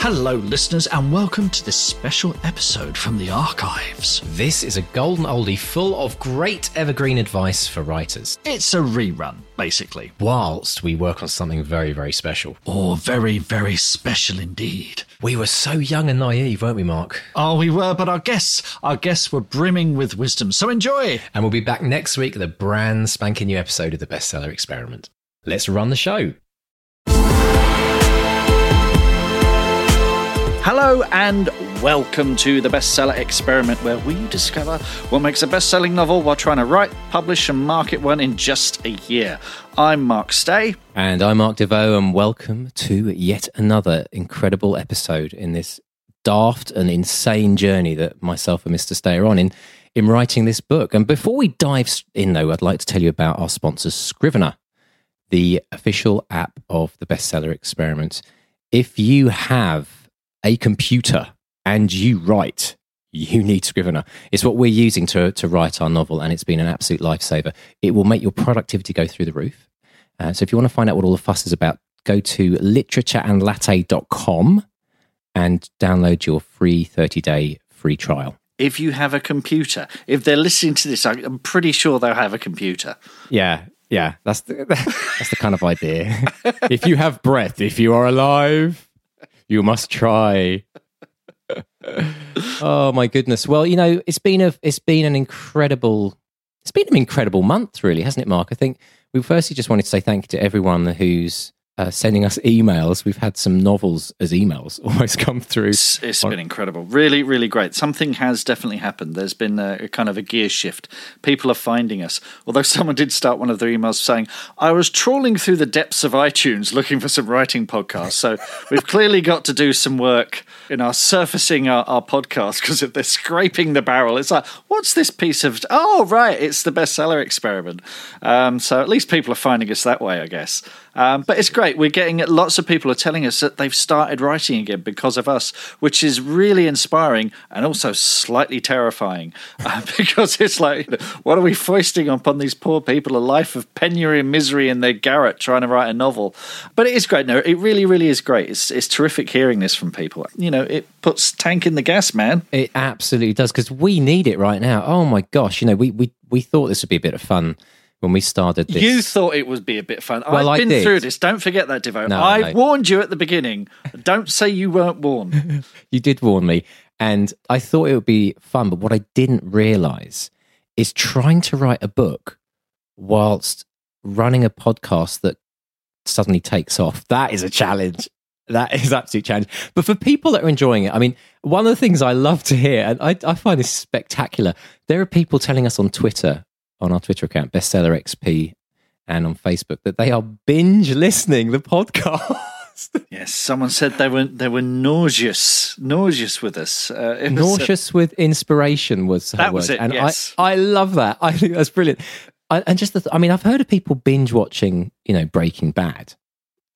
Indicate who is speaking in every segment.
Speaker 1: Hello, listeners, and welcome to this special episode from the archives.
Speaker 2: This is a golden oldie full of great evergreen advice for writers.
Speaker 1: It's a rerun, basically.
Speaker 2: Whilst we work on something very, very special.
Speaker 1: Or very, very special indeed.
Speaker 2: We were so young and naive, weren't we, Mark?
Speaker 1: Oh, we were, but our guests, our guests were brimming with wisdom. So enjoy.
Speaker 2: And we'll be back next week with a brand spanking new episode of the Bestseller Experiment. Let's run the show.
Speaker 1: Hello and welcome to the Bestseller Experiment, where we discover what makes a best selling novel while trying to write, publish, and market one in just a year. I'm Mark Stay.
Speaker 2: And I'm Mark Desvaux, and welcome to yet another incredible episode in this daft and insane journey that myself and Mr. Stay are on in, in writing this book. And before we dive in, though, I'd like to tell you about our sponsor, Scrivener, the official app of the Bestseller Experiment. If you have a computer and you write, you need Scrivener. It's what we're using to, to write our novel, and it's been an absolute lifesaver. It will make your productivity go through the roof. Uh, so if you want to find out what all the fuss is about, go to literatureandlatte.com and download your free 30 day free trial.
Speaker 1: If you have a computer, if they're listening to this, I'm pretty sure they'll have a computer.
Speaker 2: Yeah, yeah, that's the, that's the kind of idea. if you have breath, if you are alive, you must try. oh my goodness. Well, you know, it's been a it's been an incredible it's been an incredible month, really, hasn't it, Mark? I think we firstly just wanted to say thank you to everyone who's uh, sending us emails. We've had some novels as emails almost come through.
Speaker 1: It's, it's been incredible. Really, really great. Something has definitely happened. There's been a, a, kind of a gear shift. People are finding us. Although someone did start one of their emails saying, I was trawling through the depths of iTunes looking for some writing podcasts. So we've clearly got to do some work in our surfacing our, our podcast because if they're scraping the barrel, it's like, what's this piece of. Oh, right, it's the bestseller experiment. Um, so at least people are finding us that way, I guess. Um, but it's great. We're getting lots of people are telling us that they've started writing again because of us, which is really inspiring and also slightly terrifying uh, because it's like, what are we foisting upon these poor people? A life of penury and misery in their garret trying to write a novel. But it is great. No, it really, really is great. It's, it's terrific hearing this from people. You know, it puts tank in the gas, man.
Speaker 2: It absolutely does because we need it right now. Oh my gosh. You know, we, we, we thought this would be a bit of fun when we started this.
Speaker 1: You thought it would be a bit fun. Well, I've been did. through this. Don't forget that, Devo. No, I no. warned you at the beginning. Don't say you weren't warned.
Speaker 2: you did warn me. And I thought it would be fun. But what I didn't realize is trying to write a book whilst running a podcast that suddenly takes off. That is a challenge. That is absolute challenge. But for people that are enjoying it, I mean, one of the things I love to hear, and I, I find this spectacular, there are people telling us on Twitter on our Twitter account, Bestseller XP, and on Facebook that they are binge listening the podcast.
Speaker 1: yes, someone said they were they were nauseous, nauseous with us.
Speaker 2: Uh, nauseous a, with inspiration was
Speaker 1: that
Speaker 2: word.
Speaker 1: was it.
Speaker 2: and
Speaker 1: yes.
Speaker 2: I I love that. I think that's brilliant. I, and just the, I mean, I've heard of people binge watching, you know, Breaking Bad,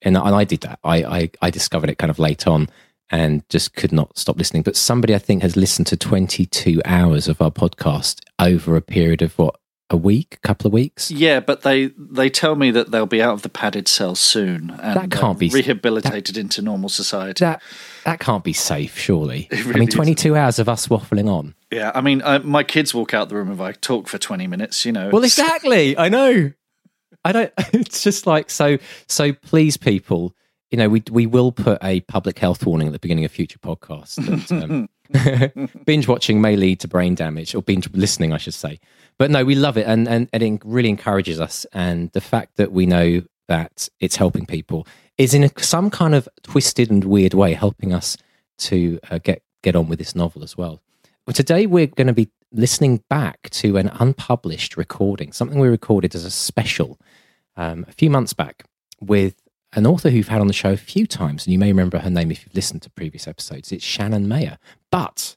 Speaker 2: and and I did that. I I, I discovered it kind of late on and just could not stop listening. But somebody I think has listened to 22 hours of our podcast over a period of what a week, a couple of weeks.
Speaker 1: Yeah, but they they tell me that they'll be out of the padded cell soon and
Speaker 2: that can't be
Speaker 1: rehabilitated that, into normal society.
Speaker 2: That that can't be safe, surely. Really I mean, twenty two hours of us waffling on.
Speaker 1: Yeah, I mean, I, my kids walk out the room if I talk for twenty minutes. You know.
Speaker 2: Well, exactly. I know. I don't. It's just like so. So please, people. You know, we we will put a public health warning at the beginning of future podcasts. That, um, binge watching may lead to brain damage, or binge listening, I should say. But no, we love it, and, and, and it really encourages us. And the fact that we know that it's helping people is in a, some kind of twisted and weird way helping us to uh, get get on with this novel as well. well today we're going to be listening back to an unpublished recording, something we recorded as a special um, a few months back with an author who've had on the show a few times, and you may remember her name if you've listened to previous episodes. It's Shannon Mayer. But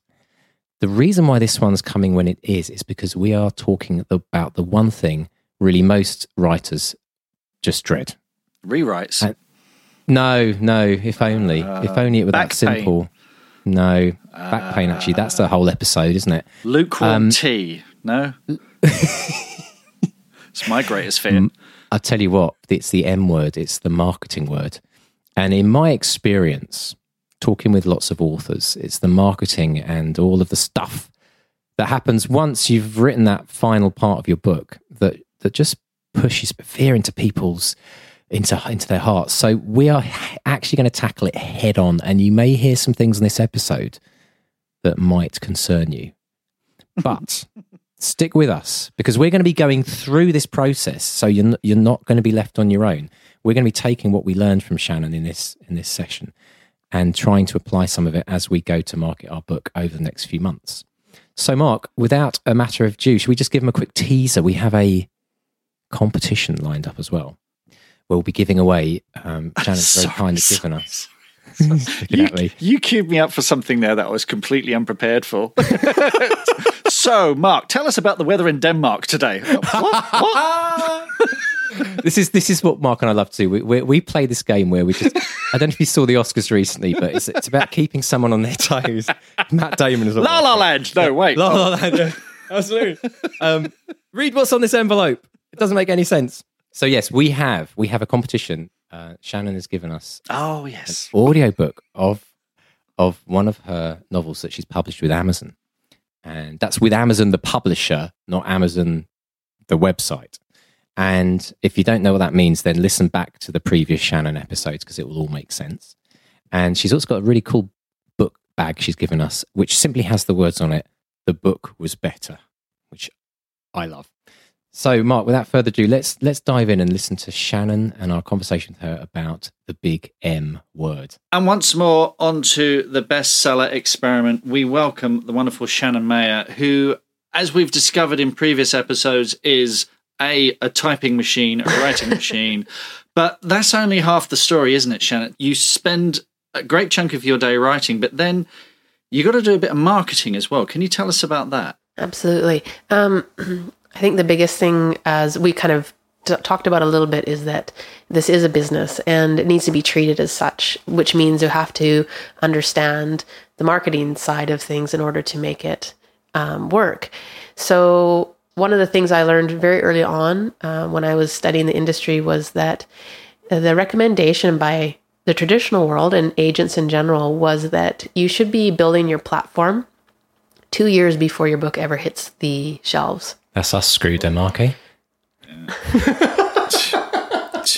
Speaker 2: the reason why this one's coming when it is is because we are talking about the one thing really most writers just dread
Speaker 1: rewrites.
Speaker 2: Uh, no, no. If only, uh, if only it were that simple. Pain. No, back pain. Actually, that's the whole episode, isn't it?
Speaker 1: Lukewarm um, tea. No, it's my greatest fear.
Speaker 2: I'll tell you what. It's the M word. It's the marketing word. And in my experience, talking with lots of authors, it's the marketing and all of the stuff that happens once you've written that final part of your book that that just pushes fear into people's into into their hearts. So we are actually going to tackle it head on, and you may hear some things in this episode that might concern you. But stick with us because we're going to be going through this process, so you're you're not going to be left on your own. We're going to be taking what we learned from Shannon in this in this session and trying to apply some of it as we go to market our book over the next few months. So, Mark, without a matter of due, should we just give them a quick teaser? We have a competition lined up as well. We'll be giving away. Um, Shannon's very kindly given us.
Speaker 1: you, you queued me up for something there that I was completely unprepared for. so, Mark, tell us about the weather in Denmark today. What? what?
Speaker 2: this is this is what Mark and I love to do. We, we, we play this game where we just. I don't know if you saw the Oscars recently, but it's it's about keeping someone on their toes. Matt Damon is all
Speaker 1: La La Land. No, wait.
Speaker 2: La La Land. Absolutely. Um, read what's on this envelope. It doesn't make any sense. So yes, we have we have a competition. Uh, Shannon has given us
Speaker 1: oh yes
Speaker 2: an audiobook of of one of her novels that she's published with Amazon, and that's with Amazon the publisher, not Amazon the website. And if you don't know what that means, then listen back to the previous Shannon episodes because it will all make sense. And she's also got a really cool book bag she's given us, which simply has the words on it, the book was better, which I love. So, Mark, without further ado, let's let's dive in and listen to Shannon and our conversation with her about the big M word.
Speaker 1: And once more, onto the bestseller experiment. We welcome the wonderful Shannon Mayer, who, as we've discovered in previous episodes, is a a typing machine, a writing machine. But that's only half the story, isn't it, Shannon? You spend a great chunk of your day writing, but then you got to do a bit of marketing as well. Can you tell us about that?
Speaker 3: Absolutely. Um, I think the biggest thing, as we kind of t- talked about a little bit, is that this is a business and it needs to be treated as such, which means you have to understand the marketing side of things in order to make it um, work. So one of the things I learned very early on uh, when I was studying the industry was that the recommendation by the traditional world and agents in general was that you should be building your platform two years before your book ever hits the shelves.
Speaker 2: That's us screwed, Marky.
Speaker 1: Yeah.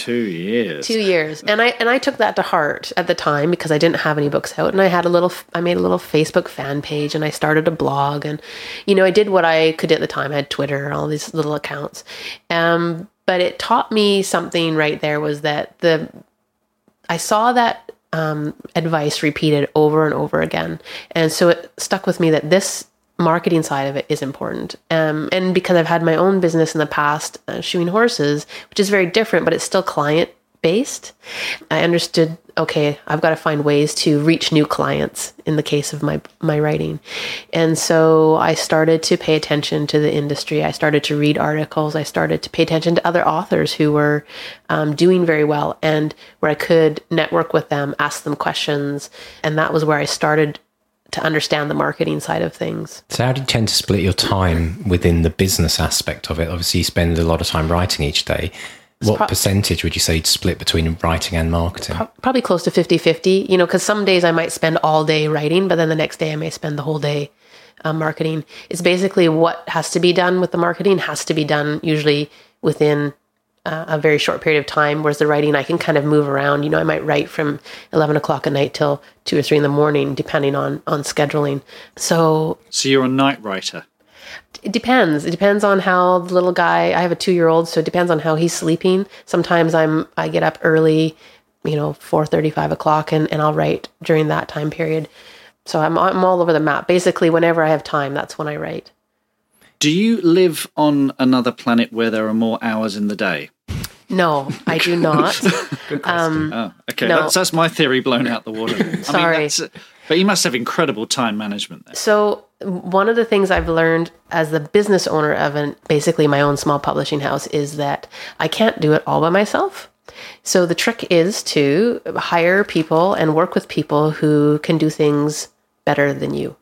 Speaker 1: two years.
Speaker 3: Two years, and I and I took that to heart at the time because I didn't have any books out, and I had a little. I made a little Facebook fan page, and I started a blog, and you know I did what I could at the time. I had Twitter, all these little accounts, um, but it taught me something right there was that the I saw that um, advice repeated over and over again, and so it stuck with me that this marketing side of it is important. Um, and because I've had my own business in the past, uh, shoeing horses, which is very different, but it's still client based, I understood okay, I've got to find ways to reach new clients in the case of my my writing. And so I started to pay attention to the industry. I started to read articles. I started to pay attention to other authors who were um, doing very well and where I could network with them, ask them questions. And that was where I started to understand the marketing side of things.
Speaker 2: So, how do you tend to split your time within the business aspect of it? Obviously, you spend a lot of time writing each day. What pro- percentage would you say you'd split between writing and marketing? Pro-
Speaker 3: probably close to 50 50. You know, because some days I might spend all day writing, but then the next day I may spend the whole day uh, marketing. It's basically what has to be done with the marketing has to be done usually within uh, a very short period of time. Whereas the writing, I can kind of move around. You know, I might write from eleven o'clock at night till two or three in the morning, depending on on scheduling. So,
Speaker 1: so you're a night writer.
Speaker 3: It depends. It depends on how the little guy. I have a two-year-old, so it depends on how he's sleeping. Sometimes I'm I get up early, you know, four thirty, five o'clock, and and I'll write during that time period. So I'm I'm all over the map. Basically, whenever I have time, that's when I write.
Speaker 1: Do you live on another planet where there are more hours in the day?
Speaker 3: No, I do not. um,
Speaker 1: Oh, okay.
Speaker 3: No.
Speaker 1: That's, that's my theory blown out the water. I
Speaker 3: Sorry.
Speaker 1: Mean, that's, but you must have incredible time management there.
Speaker 3: So one of the things I've learned as the business owner of an basically my own small publishing house is that I can't do it all by myself. So the trick is to hire people and work with people who can do things better than you.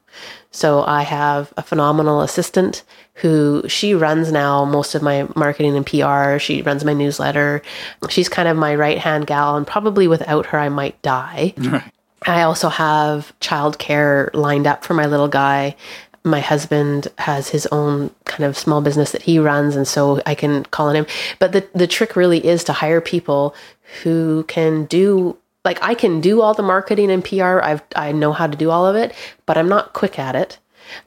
Speaker 3: So I have a phenomenal assistant who she runs now most of my marketing and PR. She runs my newsletter. She's kind of my right hand gal, and probably without her, I might die. I also have childcare lined up for my little guy. My husband has his own kind of small business that he runs, and so I can call on him. But the, the trick really is to hire people who can do like I can do all the marketing and PR. I've I know how to do all of it, but I'm not quick at it.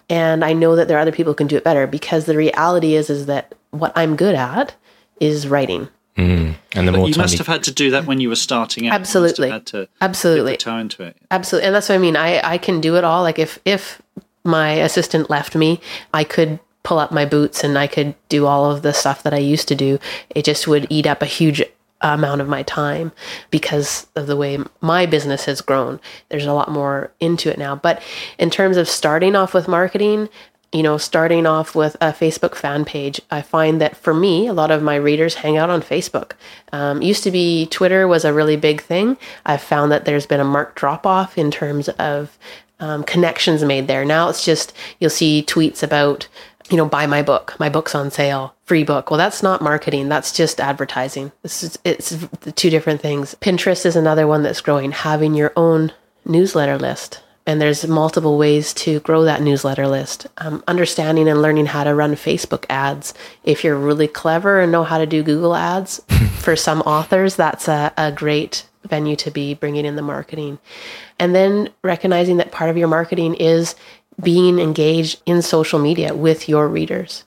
Speaker 3: And I know that there are other people who can do it better because the reality is is that what I'm good at is writing. Mm.
Speaker 2: And the more
Speaker 1: You must
Speaker 2: you-
Speaker 1: have had to do that when you were starting out.
Speaker 3: Absolutely.
Speaker 1: You must have had to
Speaker 3: Absolutely.
Speaker 1: dip the toe into it.
Speaker 3: Absolutely. And that's what I mean. I, I can do it all. Like if if my assistant left me, I could pull up my boots and I could do all of the stuff that I used to do. It just would eat up a huge amount of my time because of the way my business has grown. There's a lot more into it now. But in terms of starting off with marketing, you know, starting off with a Facebook fan page, I find that for me, a lot of my readers hang out on Facebook. Um, used to be Twitter was a really big thing. I've found that there's been a marked drop off in terms of um, connections made there. Now it's just you'll see tweets about, you know, buy my book, my book's on sale, free book. Well, that's not marketing. That's just advertising. This is it's the two different things. Pinterest is another one that's growing. Having your own newsletter list and there's multiple ways to grow that newsletter list. Um, understanding and learning how to run Facebook ads. If you're really clever and know how to do Google ads, for some authors, that's a, a great venue to be bringing in the marketing. And then recognizing that part of your marketing is being engaged in social media with your readers.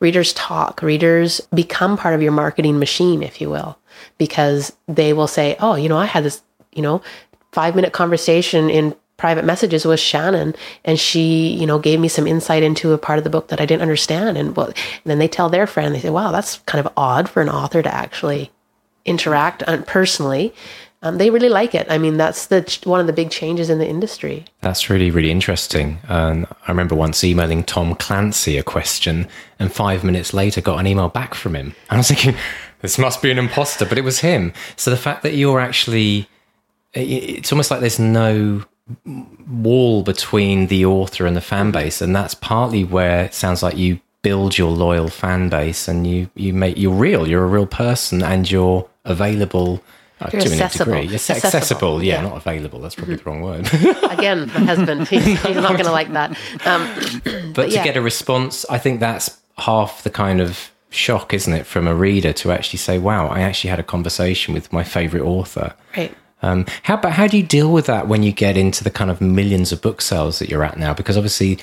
Speaker 3: Readers talk, readers become part of your marketing machine, if you will, because they will say, Oh, you know, I had this, you know, five minute conversation in private messages with Shannon and she, you know, gave me some insight into a part of the book that I didn't understand. And well, and then they tell their friend, they say, wow, that's kind of odd for an author to actually interact uh, personally. Um, they really like it. I mean, that's the ch- one of the big changes in the industry.
Speaker 2: That's really, really interesting. Um, I remember once emailing Tom Clancy a question, and five minutes later got an email back from him. I was thinking, this must be an imposter, but it was him. So the fact that you're actually, it's almost like there's no wall between the author and the fan base, and that's partly where it sounds like you build your loyal fan base, and you you make you're real. You're a real person, and you're available. Uh,
Speaker 3: You're
Speaker 2: to
Speaker 3: accessible.
Speaker 2: degree. Yes,
Speaker 3: Accessible,
Speaker 2: accessible. Yeah,
Speaker 3: yeah.
Speaker 2: not available. That's probably the wrong word.
Speaker 3: Again, my husband, he's, he's not going to like that. Um,
Speaker 2: but to
Speaker 3: yeah.
Speaker 2: get a response, I think that's half the kind of shock, isn't it, from a reader to actually say, "Wow, I actually had a conversation with my favorite author."
Speaker 3: right.
Speaker 2: Um, how about how do you deal with that when you get into the kind of millions of book sales that you're at now? Because obviously,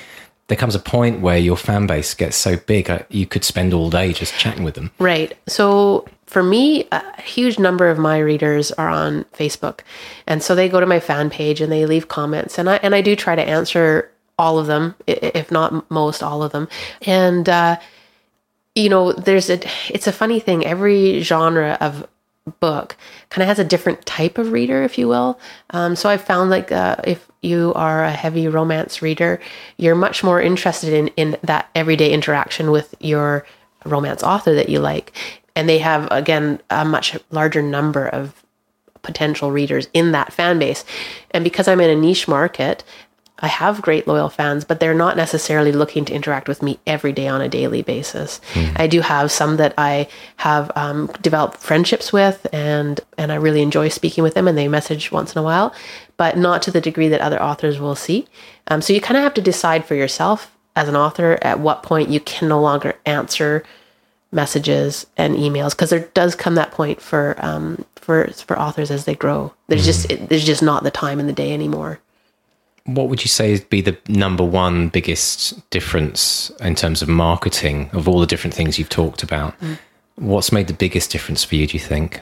Speaker 2: there comes a point where your fan base gets so big, uh, you could spend all day just chatting with them.
Speaker 3: Right. So for me, a huge number of my readers are on Facebook, and so they go to my fan page and they leave comments, and I and I do try to answer all of them, if not most all of them, and uh, you know, there's a it's a funny thing. Every genre of book kind of has a different type of reader, if you will. Um, so I found like uh, if you are a heavy romance reader, you're much more interested in in that everyday interaction with your romance author that you like, and they have again a much larger number of potential readers in that fan base. And because I'm in a niche market, I have great loyal fans, but they're not necessarily looking to interact with me every day on a daily basis. I do have some that I have um, developed friendships with, and and I really enjoy speaking with them, and they message once in a while, but not to the degree that other authors will see. Um, so you kind of have to decide for yourself as an author at what point you can no longer answer messages and emails because there does come that point for um, for for authors as they grow. There's just it, there's just not the time in the day anymore.
Speaker 2: What would you say would be the number one biggest difference in terms of marketing of all the different things you've talked about? Mm. What's made the biggest difference for you, do you think?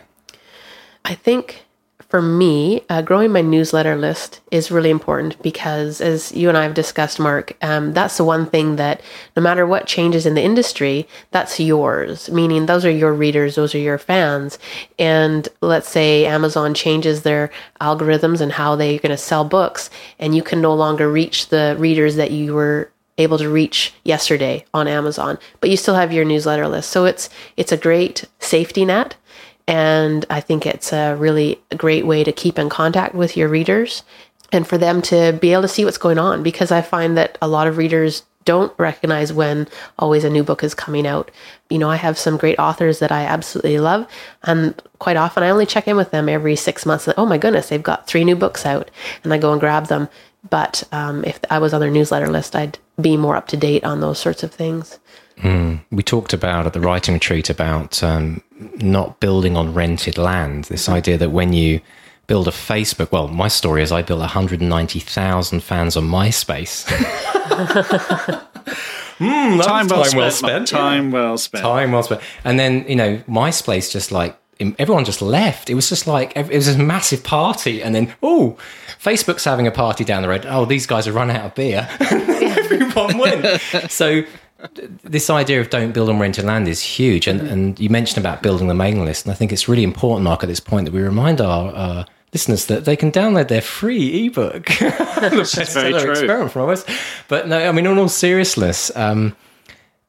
Speaker 3: I think for me, uh, growing my newsletter list is really important because, as you and I have discussed, Mark, um, that's the one thing that no matter what changes in the industry, that's yours. Meaning, those are your readers, those are your fans. And let's say Amazon changes their algorithms and how they're going to sell books, and you can no longer reach the readers that you were able to reach yesterday on Amazon, but you still have your newsletter list. So it's it's a great safety net and I think it's a really great way to keep in contact with your readers and for them to be able to see what's going on because I find that a lot of readers don't recognize when always a new book is coming out. You know, I have some great authors that I absolutely love, and quite often I only check in with them every six months. Like, oh my goodness, they've got three new books out, and I go and grab them. But um, if I was on their newsletter list, I'd be more up to date on those sorts of things.
Speaker 2: Mm. We talked about at the writing retreat about um, not building on rented land. This idea that when you build a Facebook, well, my story is I built 190,000 fans on MySpace.
Speaker 1: mm, time, well, time well spent. Time well spent.
Speaker 2: Time well spent. And then, you know, MySpace just like everyone just left. It was just like it was a massive party, and then oh, Facebook's having a party down the road. Oh, these guys have run out of beer. everyone went. so this idea of don't build on rented land is huge. And, mm-hmm. and you mentioned about building the mailing list. And I think it's really important, Mark, at this point that we remind our uh, listeners that they can download their free ebook.
Speaker 1: the bestseller experiment
Speaker 2: from us. But no, I mean, in all seriousness, um,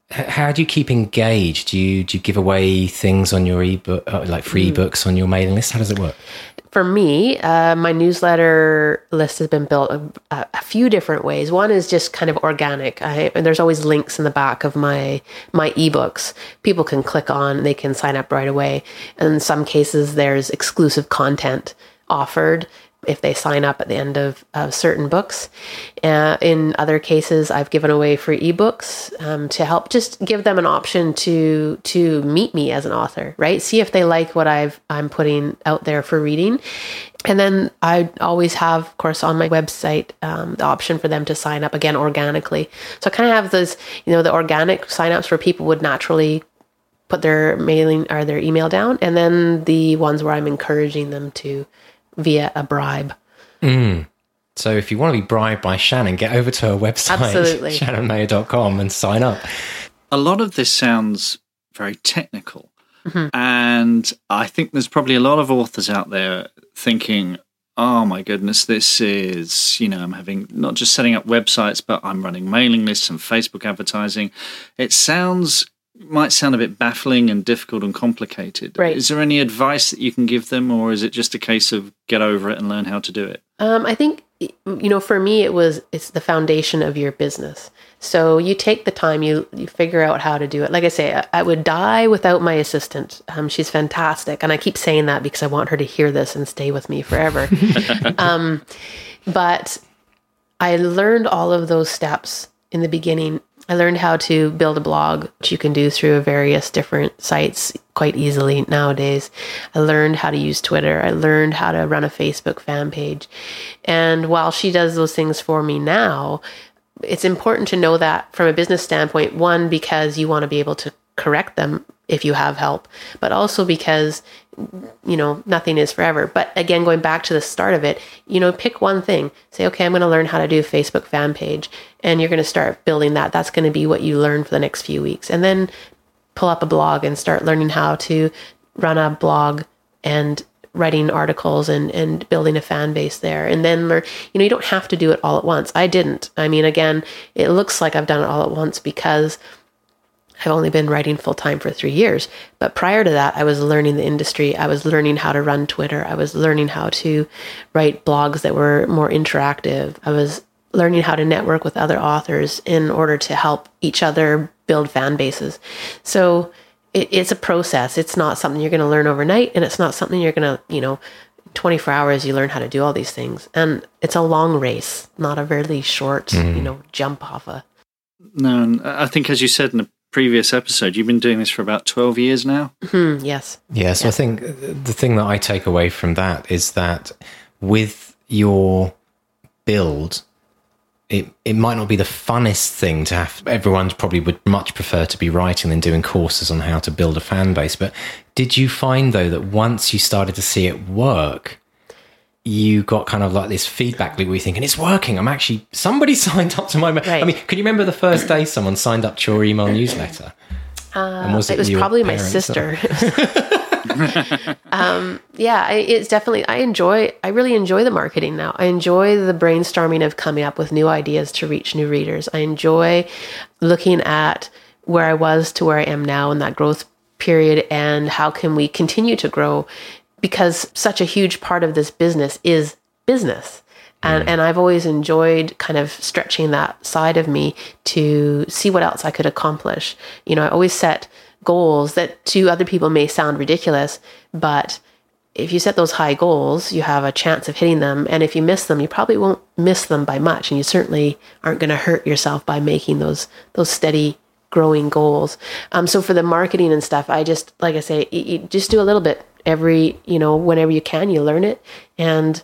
Speaker 2: how do you keep engaged? Do you do you give away things on your ebook, uh, like free mm. books on your mailing list? How does it work?
Speaker 3: For me, uh, my newsletter list has been built a, a, few different ways. One is just kind of organic. I, and there's always links in the back of my my ebooks. People can click on, they can sign up right away. And in some cases, there's exclusive content offered if they sign up at the end of, of certain books. Uh, in other cases, I've given away free ebooks um, to help just give them an option to to meet me as an author, right? See if they like what I've I'm putting out there for reading. And then I always have, of course, on my website um, the option for them to sign up again organically. So I kind of have those, you know, the organic signups where people would naturally put their mailing or their email down, and then the ones where I'm encouraging them to via a bribe.
Speaker 2: Mm. So if you want to be bribed by Shannon, get over to her website, Absolutely. shannonmayer.com, and sign up.
Speaker 1: A lot of this sounds very technical. Mm-hmm. And I think there's probably a lot of authors out there thinking, oh my goodness, this is, you know, I'm having not just setting up websites, but I'm running mailing lists and Facebook advertising. It sounds might sound a bit baffling and difficult and complicated.
Speaker 3: Right.
Speaker 1: Is there any advice that you can give them, or is it just a case of get over it and learn how to do it?
Speaker 3: Um, I think you know, for me, it was it's the foundation of your business. So you take the time, you you figure out how to do it. Like I say, I, I would die without my assistant. Um, she's fantastic, and I keep saying that because I want her to hear this and stay with me forever. um, but I learned all of those steps in the beginning I learned how to build a blog, which you can do through various different sites quite easily nowadays. I learned how to use Twitter. I learned how to run a Facebook fan page. And while she does those things for me now, it's important to know that from a business standpoint, one, because you want to be able to correct them if you have help, but also because you know nothing is forever. But again, going back to the start of it, you know, pick one thing. Say, okay, I'm going to learn how to do Facebook fan page, and you're going to start building that. That's going to be what you learn for the next few weeks, and then pull up a blog and start learning how to run a blog and writing articles and and building a fan base there and then learn you know you don't have to do it all at once i didn't i mean again it looks like i've done it all at once because I've only been writing full time for three years. But prior to that, I was learning the industry. I was learning how to run Twitter. I was learning how to write blogs that were more interactive. I was learning how to network with other authors in order to help each other build fan bases. So it, it's a process. It's not something you're going to learn overnight, and it's not something you're going to, you know, 24 hours you learn how to do all these things. And it's a long race, not a really short, mm. you know, jump off a.
Speaker 1: No, and I think as you said in the previous episode, you've been doing this for about 12 years now.
Speaker 3: Mm-hmm, yes.
Speaker 2: Yeah. So I think the thing that I take away from that is that with your build, it, it might not be the funnest thing to have. Everyone probably would much prefer to be writing than doing courses on how to build a fan base. But did you find though that once you started to see it work, you got kind of like this feedback loop where you're thinking it's working. I'm actually somebody signed up to my.
Speaker 3: Right.
Speaker 2: I mean, can you remember the first day someone signed up to your email newsletter?
Speaker 3: Uh,
Speaker 2: was
Speaker 3: it,
Speaker 2: it
Speaker 3: was probably my sister. um, yeah, I, it's definitely. I enjoy. I really enjoy the marketing now. I enjoy the brainstorming of coming up with new ideas to reach new readers. I enjoy looking at where I was to where I am now in that growth period, and how can we continue to grow? Because such a huge part of this business is business. And, and I've always enjoyed kind of stretching that side of me to see what else I could accomplish. You know, I always set goals that to other people may sound ridiculous, but if you set those high goals, you have a chance of hitting them. And if you miss them, you probably won't miss them by much. And you certainly aren't going to hurt yourself by making those those steady growing goals. Um, so for the marketing and stuff, I just like I say, you, you just do a little bit every you know whenever you can. You learn it, and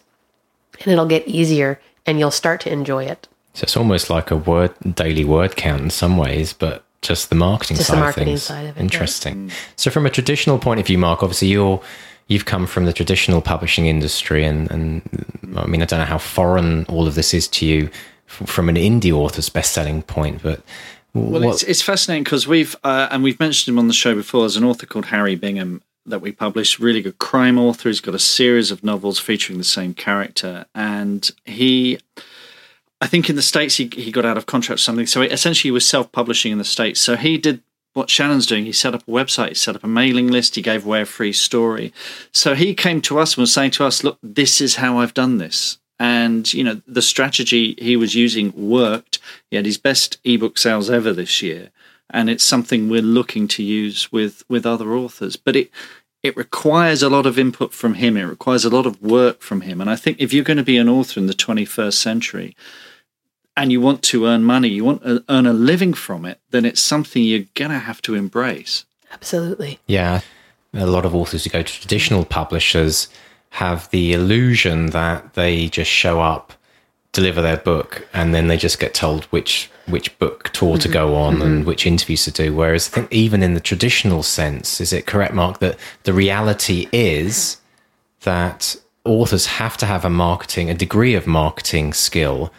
Speaker 3: and it'll get easier, and you'll start to enjoy it.
Speaker 2: So it's almost like a word daily word count in some ways, but just the marketing
Speaker 3: Just the
Speaker 2: side
Speaker 3: marketing
Speaker 2: of things.
Speaker 3: side of it, yeah.
Speaker 2: Interesting. So from a traditional point of view, Mark, obviously you're you've come from the traditional publishing industry, and and I mean I don't know how foreign all of this is to you from an indie author's best-selling point, but
Speaker 1: Well,
Speaker 2: what-
Speaker 1: it's, it's fascinating because we've uh, and we've mentioned him on the show before. There's an author called Harry Bingham that we published, really good crime author. He's got a series of novels featuring the same character, and he, I think in the states he he got out of contract or something. So essentially, he was self-publishing in the states. So he did what Shannon's doing. He set up a website, he set up a mailing list, he gave away a free story. So he came to us and was saying to us, "Look, this is how I've done this." And you know the strategy he was using worked. He had his best ebook sales ever this year, and it's something we're looking to use with with other authors. But it it requires a lot of input from him. It requires a lot of work from him. And I think if you're going to be an author in the 21st century, and you want to earn money, you want to earn a living from it, then it's something you're going to have to embrace.
Speaker 3: Absolutely.
Speaker 2: Yeah. A lot of authors who go to traditional publishers have the illusion that they just show up, deliver their book, and then they just get told which which book tour to go mm-hmm. on and mm-hmm. which interviews to do. Whereas I think even in the traditional sense, is it correct, Mark, that the reality is that authors have to have a marketing, a degree of marketing skill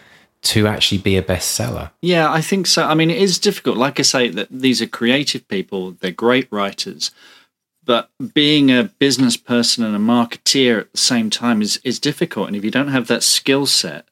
Speaker 2: to actually be a bestseller.
Speaker 1: Yeah, I think so. I mean, it is difficult. Like I say, that these are creative people, they're great writers. But being a business person and a marketeer at the same time is, is difficult. And if you don't have that skill set,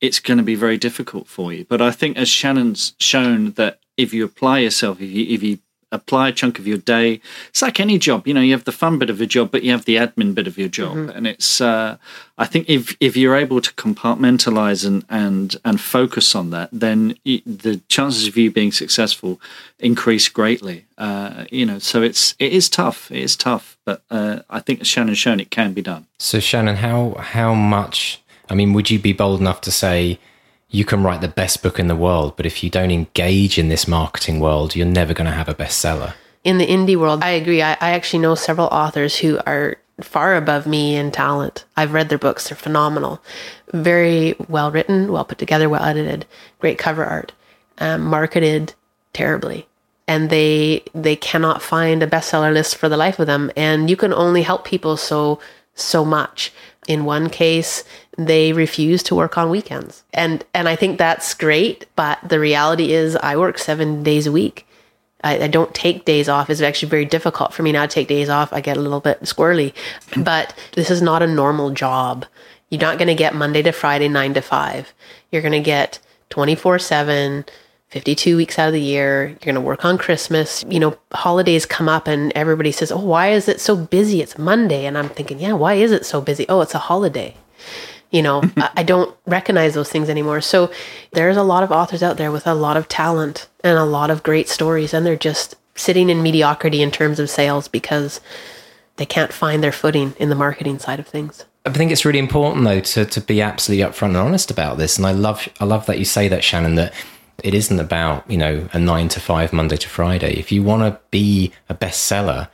Speaker 1: it's going to be very difficult for you. But I think, as Shannon's shown, that if you apply yourself, if you if you apply a chunk of your day, it's like any job. You know, you have the fun bit of a job, but you have the admin bit of your job, and it's. Uh, I think if if you're able to compartmentalize and and and focus on that, then y the chances of you being successful increase greatly. Uh, you know, so it's it is tough. It is tough, but uh, I think as Shannon's shown, it can be done.
Speaker 2: So Shannon, how how much? I mean, would you be bold enough to say you can write the best book in the world, but if you don't engage in this marketing world, you're never going to have a bestseller?
Speaker 3: in the indie world, I agree. I, I actually know several authors who are far above me in talent. I've read their books, they're phenomenal. Very well written, well put together, well edited, great cover art, um, marketed terribly. And they they cannot find a bestseller list for the life of them. And you can only help people so so much. In one case, they refuse to work on weekends. And and I think that's great, but the reality is I work 7 days a week. I, I don't take days off. It's actually very difficult for me now to take days off. I get a little bit squirrely, but this is not a normal job. You're not going to get Monday to Friday, nine to five. You're going to get 24 7, 52 weeks out of the year. You're going to work on Christmas. You know, holidays come up and everybody says, Oh, why is it so busy? It's Monday. And I'm thinking, Yeah, why is it so busy? Oh, it's a holiday you know I- don't recognize those things anymore so there's a lot of authors out there with a lot of talent and a lot of great stories and they're just sitting in mediocrity in terms of sales because they can't find their footing in the marketing side of things
Speaker 2: I think it's really important though to, to be absolutely upfront and honest about this. And I love I love that you say that, Shannon, that it isn't about, you know, a nine to five Monday to Friday. If you want to be a bestseller,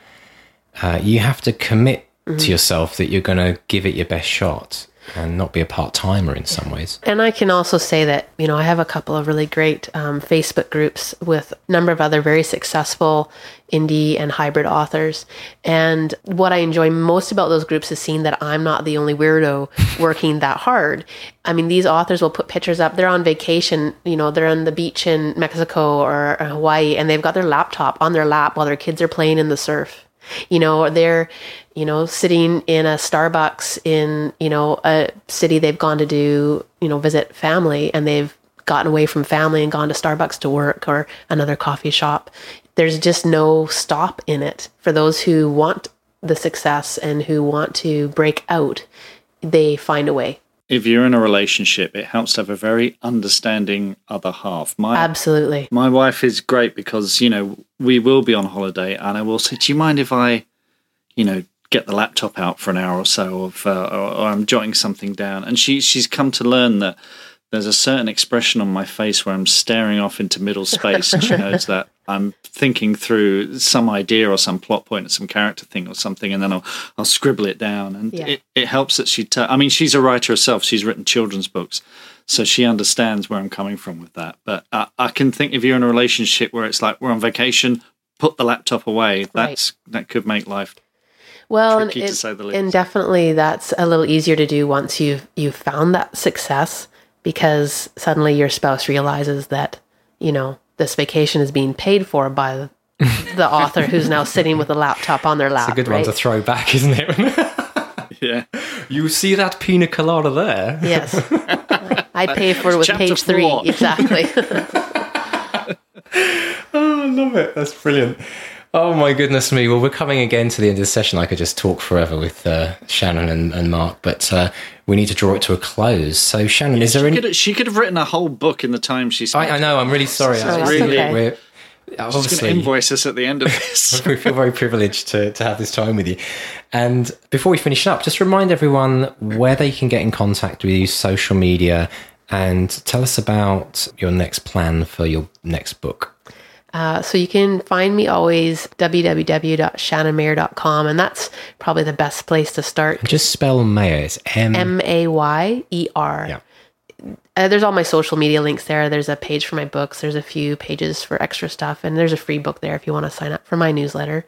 Speaker 2: uh, you have to commit to yourself that you're going to give it your best shot. And not be a part timer in some ways.
Speaker 3: And I can also say that, you know, I have a couple of really great um, Facebook groups with a number of other very successful indie and hybrid authors. And what I enjoy most about those groups is seeing that I'm not the only weirdo working that hard. I mean, these authors will put pictures up. They're on vacation, you know, they're on the beach in Mexico or Hawaii, and they've got their laptop on their lap while their kids are playing in the surf you know, they're, you know, sitting in a Starbucks in, you know, a city they've gone to do, you know, visit family and they've gotten away from family and gone to Starbucks to work or another coffee shop. There's just no stop in it for those who want the success and who want to break out. They find a way
Speaker 1: if you're in a relationship, it helps to have a very understanding other half.
Speaker 3: My absolutely.
Speaker 1: My wife is great because you know we will be on holiday, and I will say, "Do you mind if I, you know, get the laptop out for an hour or so, of, uh, or, or I'm jotting something down?" And she she's come to learn that there's a certain expression on my face where I'm staring off into middle space, and she knows that I'm thinking through some idea or some plot point or some character thing or something, and then I'll I'll scribble it down, and yeah. it, it helps that she. T- I mean, she's a writer herself. She's written children's books, so she understands where I'm coming from with that. But I, I can think if you're in a relationship where it's like we're on vacation, put the laptop away. That's right. that could make life well, and, it,
Speaker 3: and definitely that's a little easier to do once you've you've found that success because suddenly your spouse realizes that, you know, this vacation is being paid for by the author who's now sitting with a laptop on their lap.
Speaker 2: It's a good
Speaker 3: right?
Speaker 2: one to throw back, isn't it?
Speaker 1: yeah.
Speaker 2: You see that pina colada there?
Speaker 3: Yes. I pay for it with Chapter page three. Exactly.
Speaker 2: oh, I love it. That's brilliant. Oh my goodness me! Well, we're coming again to the end of the session. I could just talk forever with uh, Shannon and, and, Mark, but uh, we need to draw it to a close. So, Shannon, yeah, is there
Speaker 1: she
Speaker 2: any?
Speaker 1: Could, she could have written a whole book in the time she spent.
Speaker 2: I, I know. I'm really sorry.
Speaker 3: So really, okay. we're
Speaker 1: obviously going to invoice us at the end of this.
Speaker 2: we feel very privileged to, to have this time with you. And before we finish up, just remind everyone where they can get in contact with you, social media, and tell us about your next plan for your next book.
Speaker 3: Uh, so you can find me always www.shannonmayer.com, and that's probably the best place to start.
Speaker 2: Just spell Mayer. It's M
Speaker 3: M A Y E R. Yeah. Uh, there's all my social media links there. There's a page for my books. There's a few pages for extra stuff, and there's a free book there if you want to sign up for my newsletter.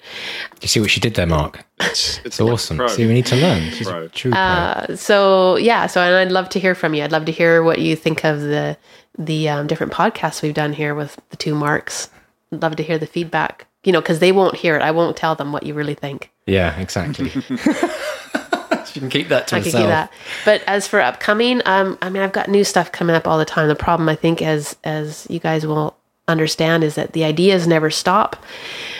Speaker 2: You see what she did there, Mark? It's, it's awesome. Pro. See, we need to learn. She's pro. a true pro.
Speaker 3: Uh, so yeah, so and I'd love to hear from you. I'd love to hear what you think of the the um, different podcasts we've done here with the two marks love to hear the feedback. You know, because they won't hear it. I won't tell them what you really think.
Speaker 2: Yeah, exactly. you can keep that to I herself. can keep that.
Speaker 3: But as for upcoming, um, I mean, I've got new stuff coming up all the time. The problem, I think, as as you guys will understand, is that the ideas never stop.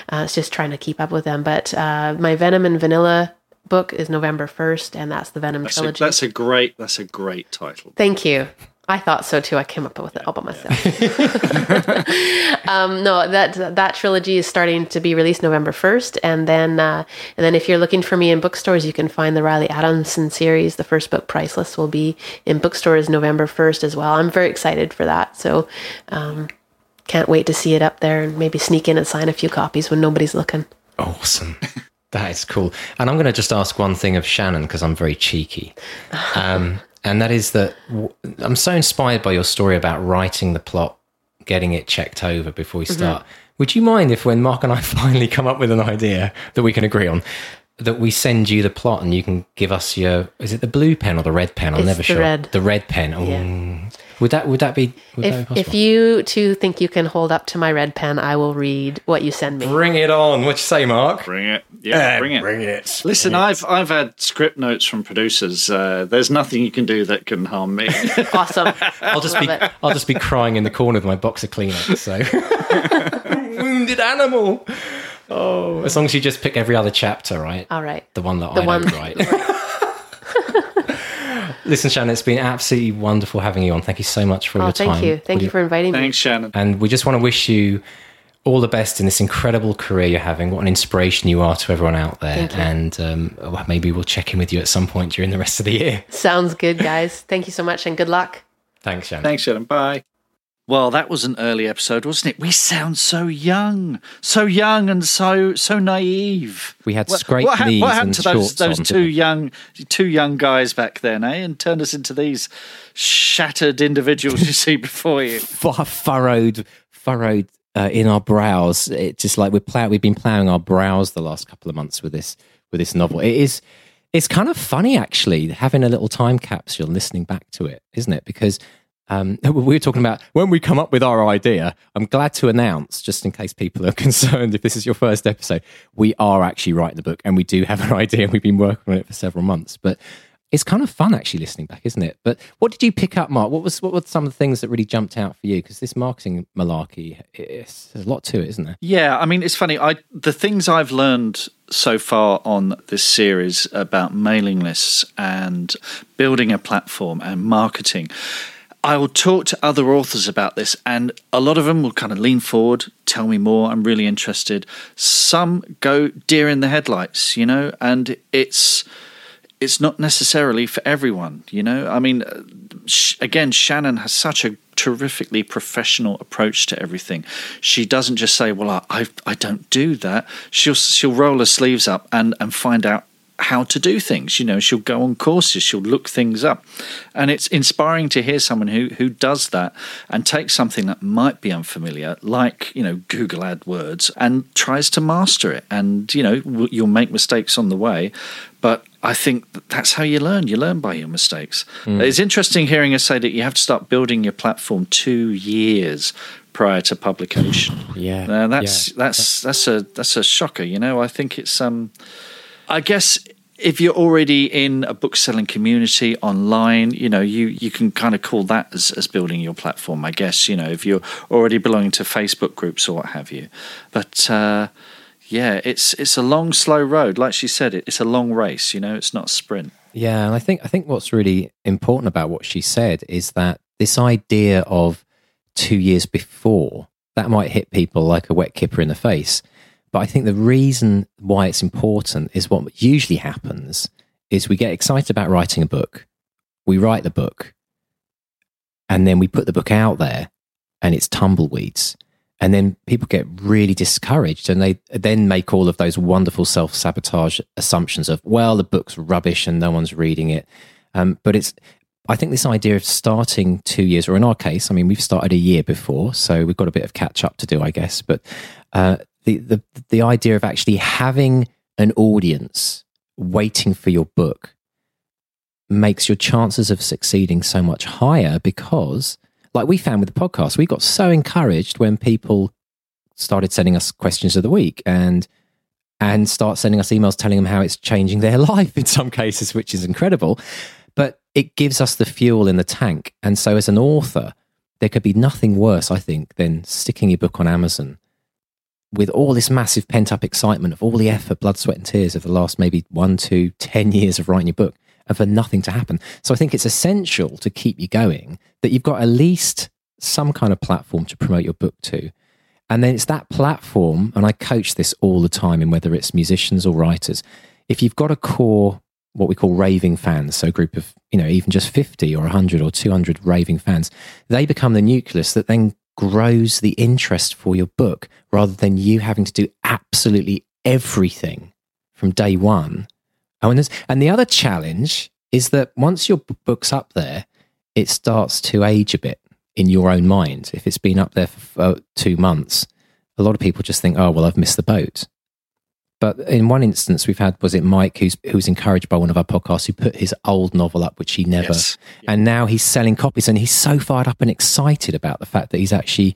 Speaker 3: Uh, it's just trying to keep up with them. But uh, my Venom and Vanilla book is November first, and that's the Venom
Speaker 1: that's
Speaker 3: trilogy.
Speaker 1: A, that's a great. That's a great title.
Speaker 3: Thank you. I thought so too. I came up with it all by myself. um, no, that that trilogy is starting to be released November first, and then uh, and then if you're looking for me in bookstores, you can find the Rylee Adamson series. The first book, Priceless, will be in bookstores November first as well. I'm very excited for that. So. Um, can't wait to see it up there and maybe sneak in and sign a few copies when nobody's looking.
Speaker 2: Awesome. That is cool. And I'm going to just ask one thing of Shannon because I'm very cheeky. Um, and that is that I'm so inspired by your story about writing the plot, getting it checked over before we mm-hmm. start. Mm-hmm. Would you mind if, when Mark and I finally come up with an idea that we can agree on, that we send you the plot and you can give us your is it the blue pen or the red pen? I'm
Speaker 3: it's
Speaker 2: never
Speaker 3: the
Speaker 2: sure.
Speaker 3: Red.
Speaker 2: The red pen. Oh, yeah. Would that would that be? Would
Speaker 3: if,
Speaker 2: that be
Speaker 3: if you two think you can hold up to my red pen, I will read what you send me.
Speaker 2: Bring it on. What you say, Mark?
Speaker 1: Bring it. Yeah, uh, bring it.
Speaker 2: Bring it.
Speaker 1: Listen,
Speaker 2: bring
Speaker 1: I've I've had script notes from producers. Uh, there's nothing you can do that can harm me.
Speaker 3: awesome.
Speaker 2: I'll just Love be it. I'll just be crying in the corner with my box of Kleenex. So wounded animal. Oh, as long as you just pick every other chapter, right?
Speaker 3: All right.
Speaker 2: The one that the I one. don't write. Listen, Shannon, it's been absolutely wonderful having you on. Thank you so much for
Speaker 3: oh,
Speaker 2: your
Speaker 3: thank
Speaker 2: time.
Speaker 3: Thank you. Thank you for inviting
Speaker 1: me. Thanks, Shannon.
Speaker 2: And we just want to wish you all the best in this incredible career you're having. What an inspiration you are to everyone out there. And um, maybe we'll check in with you at some point during the rest of the year.
Speaker 3: Sounds good, guys. Thank you so much and good luck.
Speaker 2: Thanks, Shannon.
Speaker 1: Thanks, Shannon. Bye. Well, that was an early episode, wasn't it? We sound so young, so young, and so so naive.
Speaker 2: We had
Speaker 1: What-
Speaker 2: scraped
Speaker 1: what, hap-
Speaker 2: knees
Speaker 1: what happened
Speaker 2: and
Speaker 1: to those those
Speaker 2: on,
Speaker 1: two young two young guys back then, eh? And turned us into these shattered individuals you see before you.
Speaker 2: Fur- furrowed, furrowed uh, in our brows. It's just like we're plow- we've been ploughing our brows the last couple of months with this with this novel. It is. It's kind of funny actually having a little time capsule and listening back to it, isn't it? Because um, we were talking about when we come up with our idea. I'm glad to announce, just in case people are concerned, if this is your first episode, we are actually writing the book and we do have an idea. We've been working on it for several months, but it's kind of fun actually listening back, isn't it? But what did you pick up, Mark? What was what were some of the things that really jumped out for you? Because this marketing malarkey, it's, there's a lot to it, isn't there?
Speaker 1: Yeah, I mean, it's funny. I the things I've learned so far on this series about mailing lists and building a platform and marketing. I will talk to other authors about this, and a lot of them will kind of lean forward, tell me more. I'm really interested. Some go deer in the headlights, you know, and it's it's not necessarily for everyone, you know. I mean, again, Shannon has such a terrifically professional approach to everything. She doesn't just say, "Well, I I, I don't do that." She'll she'll roll her sleeves up and and find out how to do things. You know, she'll go on courses, she'll look things up, and it's inspiring to hear someone who who does that and takes something that might be unfamiliar, like you know Google AdWords, and tries to master it. And you know, you'll make mistakes on the way, but I think that that's how you learn. You learn by your mistakes. It's interesting hearing us say that you have to start building your platform two years prior to publication.
Speaker 2: Yeah,
Speaker 1: Uh, that's
Speaker 2: yeah.
Speaker 1: that's that's a that's a shocker. You know, I think it's um, I guess if you're already in a book selling community online, you know, you you can kind of call that as as building your platform. I guess you know if you're already belonging to Facebook groups or what have you, but. uh yeah, it's it's a long, slow road. Like she said, it, it's a long race. You know, it's not a sprint.
Speaker 2: Yeah, and I think I think what's really important about what she said is that this idea of two years before that might hit people like a wet kipper in the face. But I think the reason why it's important is what usually happens is we get excited about writing a book, we write the book, and then we put the book out there, and it's tumbleweeds. And then people get really discouraged and they then make all of those wonderful self sabotage assumptions of, well, the book's rubbish and no one's reading it. Um, but it's, I think this idea of starting two years, or in our case, I mean, we've started a year before, so we've got a bit of catch up to do, I guess. But uh, the, the, the idea of actually having an audience waiting for your book makes your chances of succeeding so much higher because like we found with the podcast, we got so encouraged when people started sending us questions of the week and and start sending us emails telling them how it's changing their life in some cases, which is incredible. But it gives us the fuel in the tank. And so as an author, there could be nothing worse, I think, than sticking your book on Amazon with all this massive pent up excitement of all the effort, blood, sweat, and tears of the last maybe one, two, ten years of writing your book and for nothing to happen. So I think it's essential to keep you going that you've got at least some kind of platform to promote your book to. And then it's that platform, and I coach this all the time in whether it's musicians or writers. If you've got a core, what we call raving fans, so a group of, you know, even just 50 or 100 or 200 raving fans, they become the nucleus that then grows the interest for your book rather than you having to do absolutely everything from day one Oh, and, and the other challenge is that once your book's up there, it starts to age a bit in your own mind. If it's been up there for two months, a lot of people just think, "Oh, well, I've missed the boat." But in one instance, we've had was it Mike who's who was encouraged by one of our podcasts who put his old novel up, which he never,
Speaker 1: Yes.
Speaker 2: and now he's selling copies, and he's so fired up and excited about the fact that he's actually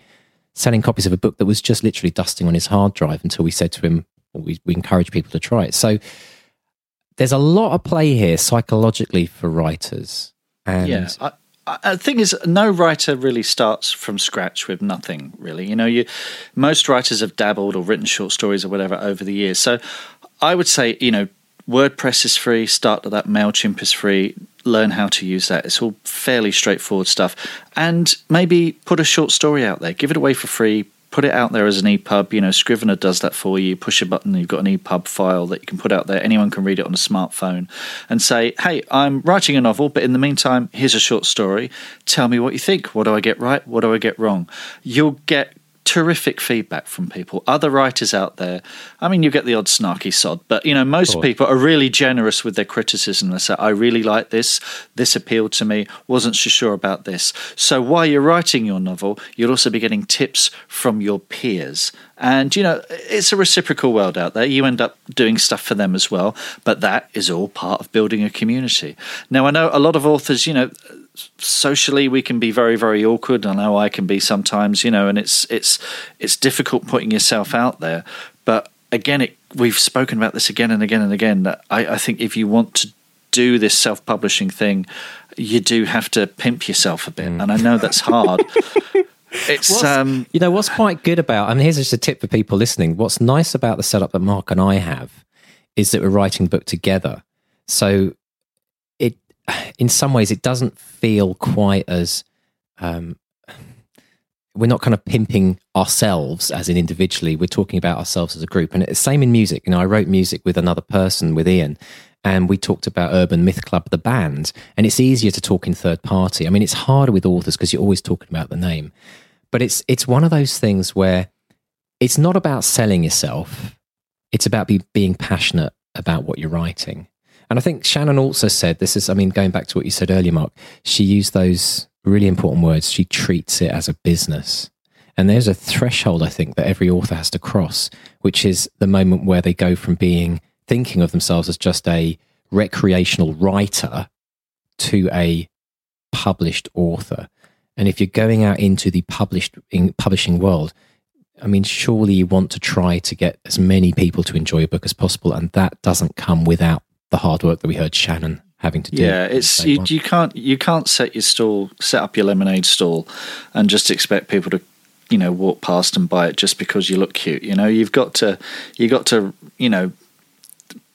Speaker 2: selling copies of a book that was just literally dusting on his hard drive until we said to him, well, we, we encourage people to try it. So there's a lot of play here psychologically for writers. And
Speaker 1: Yeah, I, the thing is, no writer really starts from scratch with nothing. Really, you know, you most writers have dabbled or written short stories or whatever over the years. So, I would say, you know, WordPress is free. Start that. Mailchimp is free. Learn how to use that. It's all fairly straightforward stuff. And maybe put a short story out there. Give it away for free. Put it out there as an EPUB. You know, Scrivener does that for you. Push a button, you've got an EPUB file that you can put out there. Anyone can read it on a smartphone and say, "Hey, I'm writing a novel, but in the meantime, here's a short story. Tell me what you think. What do I get right? What do I get wrong?" You'll get terrific feedback from people. Other writers out there, I mean, you get the odd snarky sod, but you know, most people are really generous with their criticism. They say, "I really like this. This appealed to me. Wasn't so sure about this." So while you're writing your novel, you'll also be getting tips from your peers. And you know, it's a reciprocal world out there. You end up doing stuff for them as well, but that is all part of building a community. Now, I know a lot of authors, you know, socially we can be very very awkward. I know i can be sometimes you know and it's it's it's difficult putting yourself out there. But again it, we've spoken about this again and again and again that I, I think if you want to do this self-publishing thing you do have to pimp yourself a bit. Mm. and i know that's hard. It's
Speaker 2: what's,
Speaker 1: um
Speaker 2: you know what's quite good about I mean here's just a tip for people listening. What's nice about the setup that mark and i have is that we're writing the book together. So in some ways, it doesn't feel quite as um, we're not kind of pimping ourselves as in individually. We're talking about ourselves as a group, and it's the same in music. You know, I wrote music with another person, with Ian, and we talked about Urban Myth Club, the band, and it's easier to talk in third party. I mean, it's harder with authors because you're always talking about the name, but it's it's one of those things where it's not about selling yourself; it's about be, being passionate about what you're writing. And I think Shannon also said this is, I mean, going back to what you said earlier, Mark, she used those really important words. She treats it as a business. And there's a threshold, I think, that every author has to cross, which is the moment where they go from being thinking of themselves as just a recreational writer to a published author. And if you're going out into the published in publishing world, I mean, surely you want to try to get as many people to enjoy a book as possible, and that doesn't come without the hard work that we heard Shannon having to do.
Speaker 1: Yeah, it's you, you can't you can't set your stall, set up your lemonade stall, and just expect people to you know walk past and buy it just because you look cute. You know, you've got to you got to you know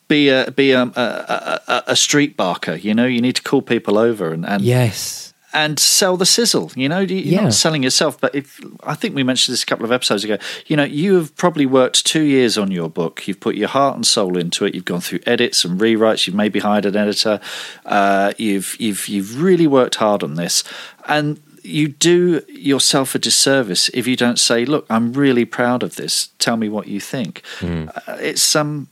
Speaker 1: be a be a, a, a, a street barker. You know, you need to call people over and, and
Speaker 2: yes
Speaker 1: and sell the sizzle. You know, you're yeah. not selling yourself, but if I think we mentioned this a couple of episodes ago, you know, you have probably worked two years on your book. You've put your heart and soul into it. You've gone through edits and rewrites. You've maybe hired an editor. Uh, you've you've you've really worked hard on this, and you do yourself a disservice if you don't say, "Look, I'm really proud of this. Tell me what you think." Mm. Uh, it's um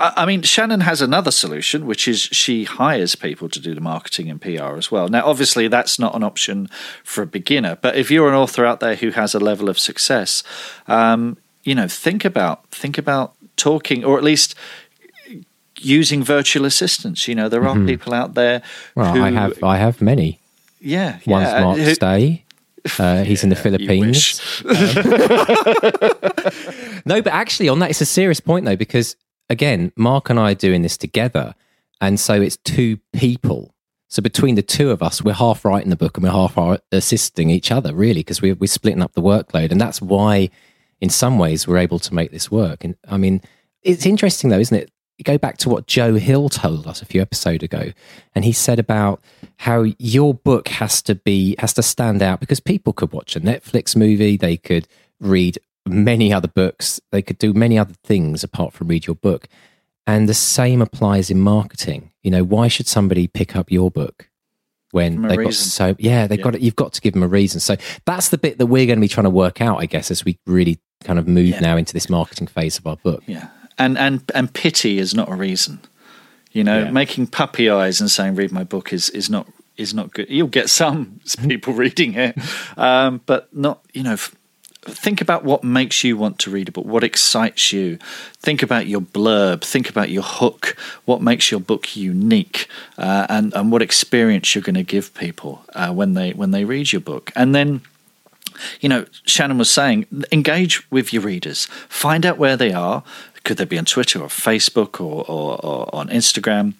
Speaker 1: I mean, Shannon has another solution, which is she hires people to do the marketing and PR as well. Now, obviously, that's not an option for a beginner, but if you're an author out there who has a level of success, um, you know, think about think about talking, or at least using virtual assistants. You know, there are mm-hmm. people out there.
Speaker 2: Well,
Speaker 1: who,
Speaker 2: I have I have many.
Speaker 1: Yeah,
Speaker 2: one's
Speaker 1: yeah.
Speaker 2: Mark who, Stay. Uh, he's yeah, in the Philippines. Um, no, but actually, on that, it's a serious point though, because again, Mark and I are doing this together. And so it's two people. So between the two of us, we're half writing the book and we're half assisting each other, really, because we're, we're splitting up the workload. And that's why, in some ways, we're able to make this work. And I mean, it's interesting, though, isn't it? You go back to what Joe Hill told us a few episodes ago, and he said about how your book has to be has to stand out because people could watch a Netflix movie, they could read many other books. They could do many other things apart from read your book. And the same applies in marketing. You know, why should somebody pick up your book when they've got so yeah, they've yeah. got it, you've got to give them a reason. So that's the bit that we're going to be trying to work out, I guess, as we really kind of move yeah. now into this marketing phase of our book.
Speaker 1: Yeah. And and and pity is not a reason. You know, yeah. making puppy eyes and saying read my book is is not is not good. You'll get some people reading it, um, but not you know think about what makes you want to read a book, what excites you. Think about your blurb, think about your hook, what makes your book unique, uh, and and what experience you're going to give people uh, when they when they read your book, and then. You know, Shannon was saying, engage with your readers. Find out where they are. Could they be on Twitter or Facebook or, or, or on Instagram?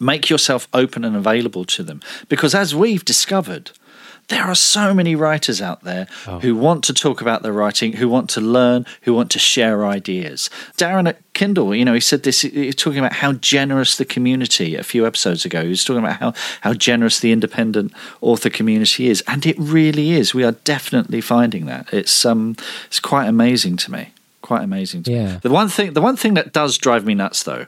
Speaker 1: Make yourself open and available to them. Because as we've discovered, there are so many writers out there who want to talk about their writing, who want to learn, who want to share ideas. Darren at Kindle, you know, he said this, he was talking about how generous the community a few episodes ago. He was talking about how, how generous the independent author community is. And it really is. We are definitely finding that. It's um it's quite amazing to me. Quite amazing to
Speaker 2: Yeah.
Speaker 1: me. The one thing the one thing that does drive me nuts though,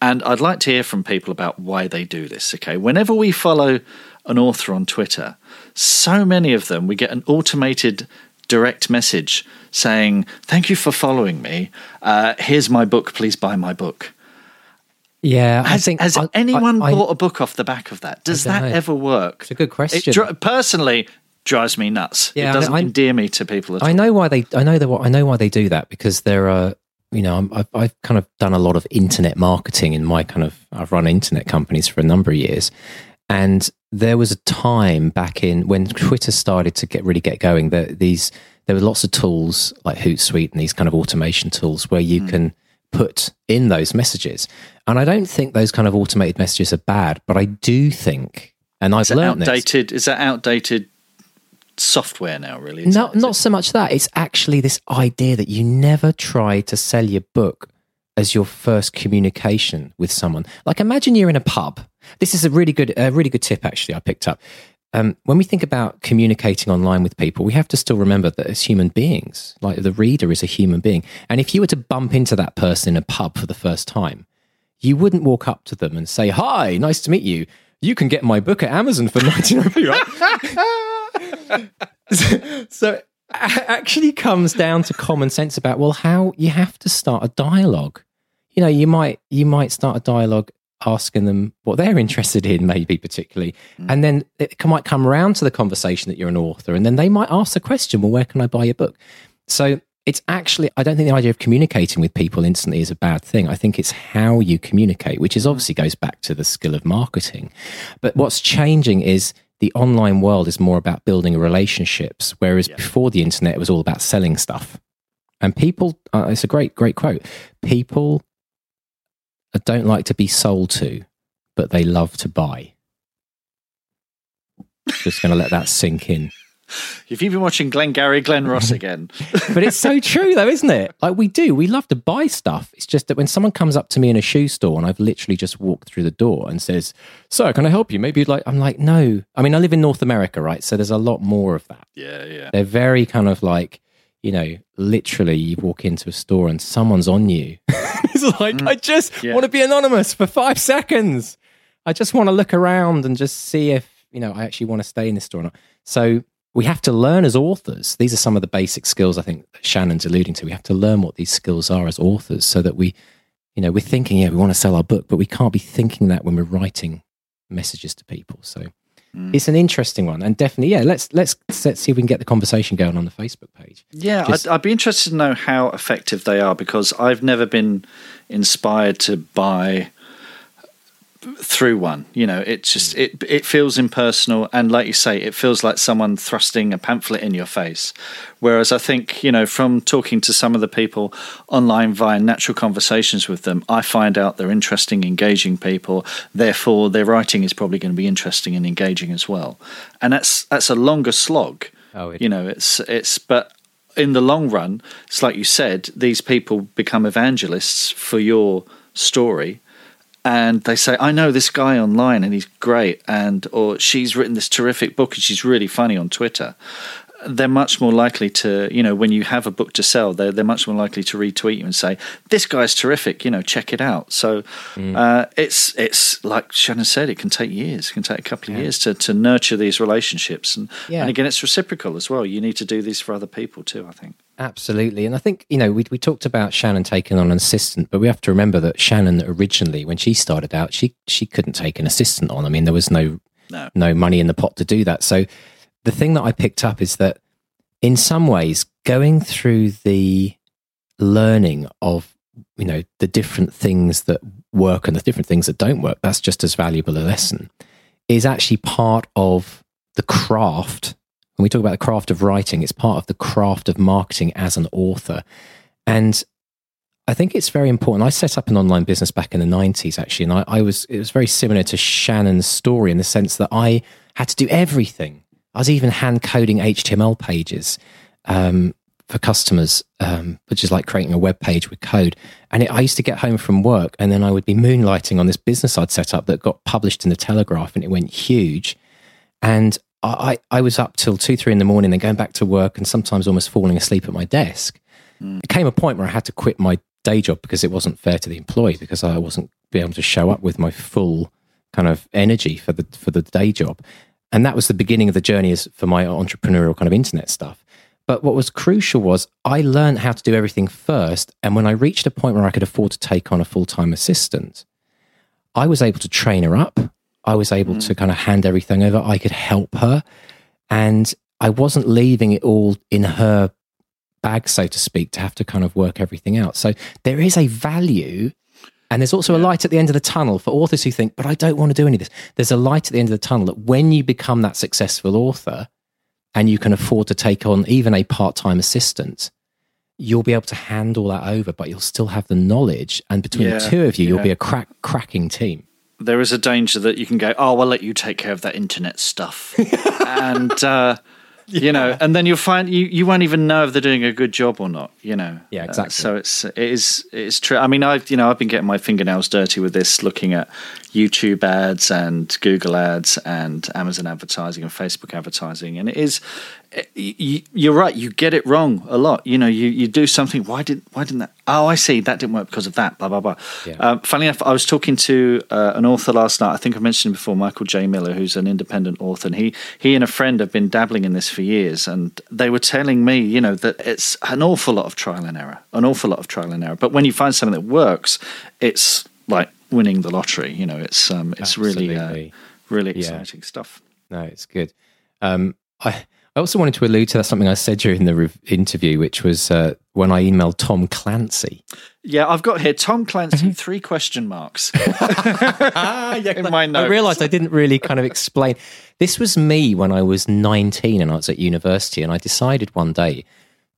Speaker 1: and I'd like to hear from people about why they do this. Okay, whenever we follow an author on Twitter, so many of them we get an automated direct message saying, "Thank you for following me. Uh, here's my book. Please buy my book."
Speaker 2: Yeah, I
Speaker 1: Has,
Speaker 2: think
Speaker 1: has
Speaker 2: I-
Speaker 1: anyone
Speaker 2: I- I-
Speaker 1: bought a book off the back of that? Does that
Speaker 2: know.
Speaker 1: ever work?
Speaker 2: It's a good question.
Speaker 1: It dri- personally drives me nuts.
Speaker 2: Yeah,
Speaker 1: it doesn't
Speaker 2: I-
Speaker 1: endear me to people at all.
Speaker 2: I know why they. I know that. I know why they do that because there are. You know, I'm, I've, I've kind of done a lot of internet marketing in my kind of. I've run internet companies for a number of years, and there was a time back in when Twitter started to get really get going. That these there were lots of tools like Hootsuite and these kind of automation tools where you hmm. can put in those messages. And I don't think those kind of automated messages are bad, but I do think, and I've learned this.
Speaker 1: outdated? Is that outdated software now? Really? Is
Speaker 2: No, not
Speaker 1: it-
Speaker 2: so much that. It's actually this idea that you never try to sell your book as your first communication with someone. Like imagine you're in a pub. This is a really good, a really good tip actually. I picked up. Um, when we think about communicating online with people, we have to still remember that as human beings, like the reader is a human being, and if you were to bump into that person in a pub for the first time, you wouldn't walk up to them and say, "Hi, nice to meet you. You can get my book at Amazon for 99p, right?" so it actually comes down to common sense about well how you have to start a dialogue you know you might you might start a dialogue asking them what they're interested in maybe particularly. And then it might come around to the conversation that you're an author and then they might ask the question well where can i buy your book? So it's actually i don't think the idea of communicating with people instantly is a bad thing. I think it's how you communicate which is obviously goes back to the skill of marketing. But what's changing is the online world is more about building relationships whereas before the internet it was all about selling stuff. And people uh, it's a great great quote. People don't like to be sold to but they love to buy. Just going to let that sink in.
Speaker 1: If you've been watching Glengarry Glen Ross again,
Speaker 2: but it's so true though isn't it? Like we do. We love to buy stuff. It's just that when someone comes up to me in a shoe store and i've literally just walked through the door and says sir can i help you? Maybe you'd like i'm like no. I mean i live in north america right? So there's a lot more of that.
Speaker 1: Yeah, yeah,
Speaker 2: they're very kind of like you know literally you walk into a store and someone's on you. It's like i just
Speaker 1: Mm. Yeah.
Speaker 2: want to be anonymous for five seconds. I just want to look around and just see if you know i actually want to stay in this store or not. So we have to learn as authors. These are some of the basic skills i think shannon's alluding to. We have to learn what these skills are as authors so that we you know we're thinking yeah we want to sell our book but we can't be thinking that when we're writing messages to people. So Mm. it's an interesting one and definitely yeah let's let's let's see if we can get the conversation going on the facebook page
Speaker 1: yeah.
Speaker 2: Just-
Speaker 1: I'd, I'd be interested to know how effective they are because I've never been inspired to buy through one. You know, it just hmm. it it feels impersonal, and like you say, it feels like someone thrusting a pamphlet in your face. Whereas I think you know, from talking to some of the people online via natural conversations with them, I find out they're interesting, engaging people. Therefore, their writing is probably going to be interesting and engaging as well. And that's that's a longer slog.
Speaker 2: Oh, it-
Speaker 1: you know, it's it's but in the long run, it's like you said, these people become evangelists for your story and they say, I know this guy online and he's great and or she's written this terrific book and she's really funny on Twitter. They're much more likely to, you know, when you have a book to sell, they're, they're much more likely to retweet you and say, "This guy's terrific," you know, check it out. So uh, it's it's like Shannon said, it can take years, it can take a couple of years to, to nurture these relationships, and
Speaker 2: Yeah.
Speaker 1: and again, it's reciprocal as well. You need to do this for other people too. I think.
Speaker 2: Absolutely. And I think, you know, we, we talked about Shannon taking on an assistant, but we have to remember that Shannon originally, when she started out, she, she couldn't take an assistant on. I mean, there was no,
Speaker 1: No.
Speaker 2: no money in the pot to do that. So the thing that I picked up is that in some ways, going through the learning of, you know, the different things that work and the different things that don't work, that's just as valuable a lesson, is actually part of the craft when we talk about the craft of writing, it's part of the craft of marketing as an author. And I think it's very important. I set up an online business back in the 90s, actually, and I, I was, it was very similar to Shannon's story in the sense that I had to do everything. I was even hand coding HTML pages um, for customers, um, which is like creating a web page with code. And it, I used to get home from work, and then I would be moonlighting on this business I'd set up that got published in the Telegraph, and it went huge. And I, I was up till two, three in the morning, then going back to work, and sometimes almost falling asleep at my desk. Mm. It came a point where I had to quit my day job because it wasn't fair to the employee because I wasn't be able to show up with my full kind of energy for the for the day job. And that was the beginning of the journey as for my entrepreneurial kind of internet stuff. But what was crucial was I learned how to do everything first. And when I reached a point where I could afford to take on a full time assistant, I was able to train her up. I was able mm. to kind of hand everything over. I could help her. And I wasn't leaving it all in her bag, so to speak, to have to kind of work everything out. So there is a value. And there's also yeah. a light at the end of the tunnel for authors who think, but I don't want to do any of this. There's a light at the end of the tunnel that when you become that successful author, and you can afford to take on even a part time assistant, you'll be able to hand all that over, but you'll still have the knowledge. And between yeah, the two of you, you'll be a crack, cracking team.
Speaker 1: There is a danger that you can go, oh, I'll let you take care of that internet stuff. and, uh, yeah. you know, and then you'll find you, you won't even know if they're doing a good job or not, you know.
Speaker 2: Yeah, exactly.
Speaker 1: Uh, so it's it is it's true. I mean, I've you know I've been getting my fingernails dirty with this, looking at YouTube ads and Google ads and Amazon advertising and Facebook advertising, and it is you're right. You get it wrong a lot. You know, you, you do something. Why didn't why didn't that? Oh, I see. That didn't work because of that. Blah blah blah. Yeah. Um, funny enough, I was talking to uh, an author last night. I think I mentioned before, Michael J. Miller, who's an independent author, and he he and a friend have been dabbling in this for years, and they were telling me, you know, that it's an awful lot of trial and error, an awful lot of trial and error. But when you find something that works, it's like winning the lottery. You know, it's um, it's Absolutely. really uh, really exciting yeah. stuff.
Speaker 2: No, it's good. Um, I I also wanted to allude to something I said during the re- interview, which was uh, when I emailed Tom Clancy.
Speaker 1: Yeah, I've got here Tom Clancy, mm-hmm. three question marks. yeah, in my notes.
Speaker 2: I realised I didn't really kind of explain. This was me when I was 19 and I was at university, and I decided one day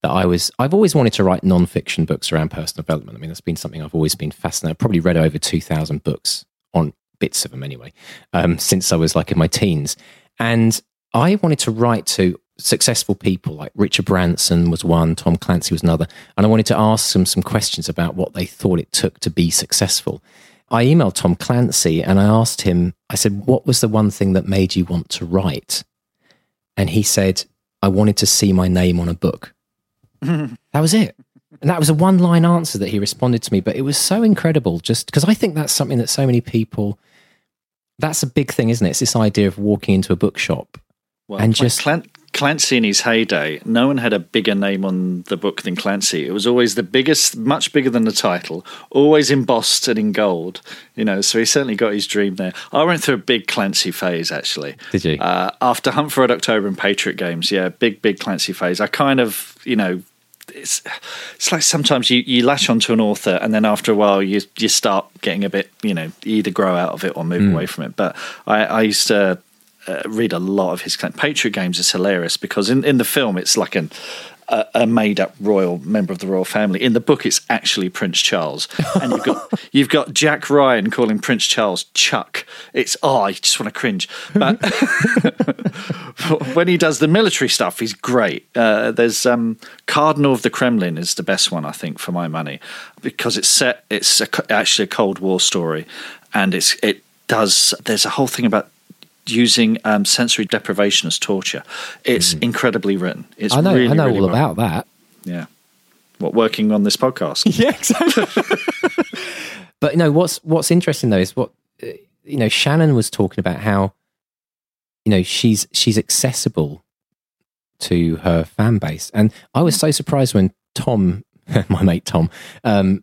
Speaker 2: that I was, I've always wanted to write non fiction books around personal development. I mean, that's been something I've always been fascinated. I've probably read over 2,000 books on bits of them anyway, um, since I was like in my teens. And I wanted to write to successful people like Richard Branson was one, Tom Clancy was another, and I wanted to ask them some questions about what they thought it took to be successful. I emailed Tom Clancy and I asked him, I said, what was the one thing that made you want to write? And he said, I wanted to see my name on a book. that was it. And that was a one line answer that he responded to me, but it was so incredible just because I think that's something that so many people, that's a big thing, isn't it? It's this idea of walking into a bookshop well, and just
Speaker 1: Clancy in his heyday, no one had a bigger name on the book than Clancy. It was always the biggest, much bigger than the title, always embossed and in gold. You know, so he certainly got his dream there. I went through a big Clancy phase actually.
Speaker 2: Did you?
Speaker 1: Uh, after Hunt for Red October and Patriot Games, yeah, big, big Clancy phase. I kind of, you know, it's it's like sometimes you, you latch onto an author and then after a while you you start getting a bit you know you either grow out of it or move mm. away from it. But I, I used to uh, read a lot of his Patriot games is hilarious because in, in the film it's like an a, a made up royal member of the royal family. In the book, it's actually Prince Charles, and you've got you've got Jack Ryan calling Prince Charles Chuck. It's oh, I just want to cringe. But when he does the military stuff, he's great. Uh, there's um, Cardinal of the Kremlin is the best one I think for my money because it's set. It's a, actually a Cold War story, and it's it does. There's a whole thing about using um, sensory deprivation as torture. It's mm. incredibly written. It's
Speaker 2: I know,
Speaker 1: really,
Speaker 2: I know
Speaker 1: really
Speaker 2: all
Speaker 1: well.
Speaker 2: about that.
Speaker 1: Yeah. What working on this podcast?
Speaker 2: Yeah, exactly. but you know what's what's interesting though is what uh, you know. Shannon was talking about how you know she's she's accessible to her fan base, and I was so surprised when Tom, my mate Tom, um,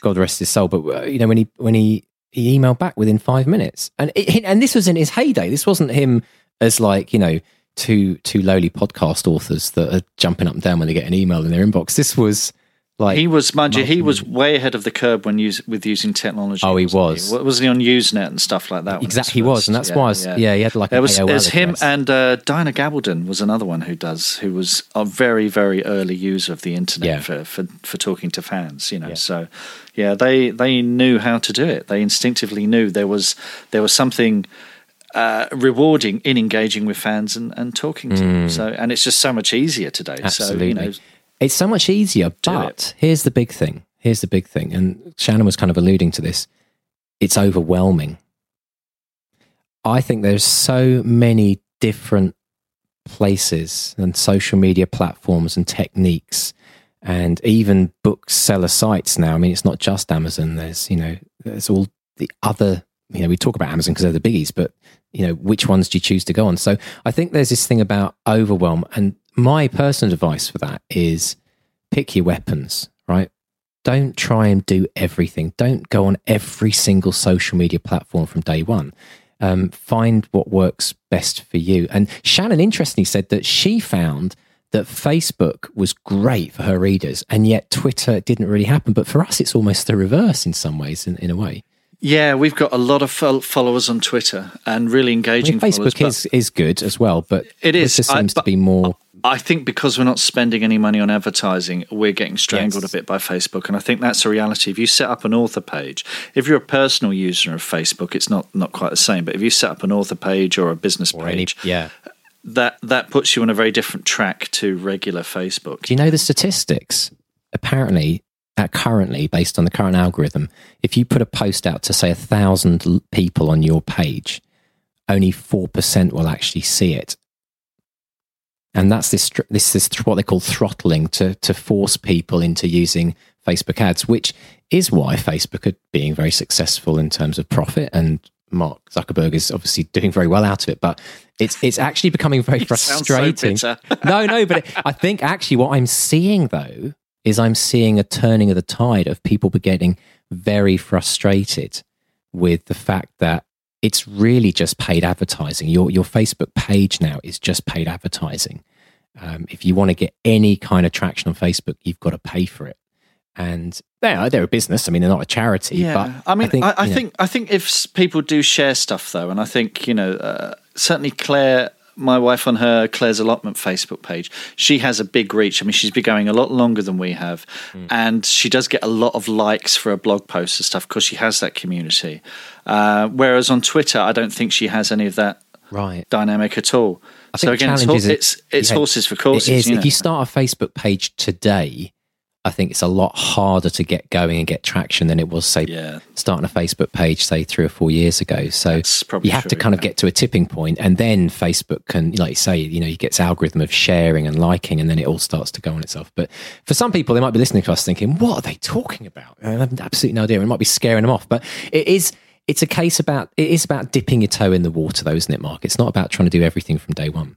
Speaker 2: God rest his soul, but uh, you know when he when he he emailed back within five minutes, and it, and this was in his heyday. This wasn't him as like you know two two lowly podcast authors that are jumping up and down when they get an email in their inbox. This was like
Speaker 1: he was, mind you, he was way ahead of the curve when use, with using technology.
Speaker 2: Oh, he was.
Speaker 1: He? Wasn't he on Usenet and stuff like that?
Speaker 2: Exactly, he was, and that's yeah, why. Was, yeah. yeah. he had like.
Speaker 1: There was there's him and uh, Diana Gabaldon was another one who does who was a very very early user of the internet yeah. for, for for talking to fans. You know, so yeah, they they knew how to do it. They instinctively knew there was there was something uh, rewarding in engaging with fans and, and talking to them. So, and it's just so much easier today.
Speaker 2: Absolutely.
Speaker 1: So, you know,
Speaker 2: it's so much easier, but here's the big thing. Here's the big thing. And Shannon was kind of alluding to this. It's overwhelming. I think there's so many different places and social media platforms and techniques and even bookseller sites now. I mean, it's not just Amazon. There's, you know, there's all the other, you know, we talk about Amazon because they're the biggies, but, you know, which ones do you choose to go on? So I think there's this thing about overwhelm. And my personal advice for that is pick your weapons, right? Don't try and do everything. Don't go on every single social media platform from day one. Um, find what works best for you. And Shannon, interestingly, said that she found that Facebook was great for her readers, and yet Twitter didn't really happen. But for us, it's almost the reverse in some ways, in, in a way.
Speaker 1: Yeah, we've got a lot of followers on Twitter and really engaging.
Speaker 2: I mean, Facebook is is good as well, but
Speaker 1: it is.
Speaker 2: Seems I, to be more.
Speaker 1: I think because we're not spending any money on advertising, we're getting strangled yes. a bit by Facebook, and I think that's a reality. If you set up an author page, if you're a personal user of Facebook, it's not not quite the same. But if you set up an author page or a business or page,
Speaker 2: any, yeah,
Speaker 1: that that puts you on a very different track to regular Facebook.
Speaker 2: Do you know the statistics? Apparently, at currently, based on the current algorithm, if you put a post out to say a thousand people on your page, only four percent will actually see it and that's this this is what they call throttling to to force people into using Facebook ads, which is why Facebook are being very successful in terms of profit, and Mark Zuckerberg is obviously doing very well out of it. But it's it's actually becoming very frustrating.
Speaker 1: So
Speaker 2: no, no, but it, I think actually what I'm seeing though is I'm seeing a turning of the tide of people getting very frustrated with the fact that it's really just paid advertising. Your your Facebook page now is just paid advertising. Um, if you want to get any kind of traction on Facebook, you've got to pay for it. And they're they're a business. I mean, they're not a charity.
Speaker 1: Yeah,
Speaker 2: but
Speaker 1: I mean,
Speaker 2: I think
Speaker 1: I, I think, I think if people do share stuff though, and I think you know, uh, certainly Claire my wife on her Claire's allotment Facebook page, she has a big reach. I mean, she's been going a lot longer than we have, mm. and she does get a lot of likes for her blog posts and stuff because she has that community. Uh, whereas on Twitter, I don't think she has any of that
Speaker 2: right
Speaker 1: dynamic at all. so again, it's, it's, it's yeah, horses for courses.
Speaker 2: It is.
Speaker 1: You know?
Speaker 2: If you start a Facebook page today, I think it's a lot harder to get going and get traction than it was, say,
Speaker 1: yeah.
Speaker 2: starting a Facebook page, say, three or four years ago. So you have true, to kind yeah. of get to a tipping point, and then Facebook can, like you say, you know, he gets algorithm of sharing and liking, and then it all starts to go on itself. But for some people, they might be listening to us thinking, "What are they talking about?" I have absolutely no idea. It might be scaring them off, but it is. It's a case about it is about dipping your toe in the water, though, isn't it, Mark? It's not about trying to do everything from day one.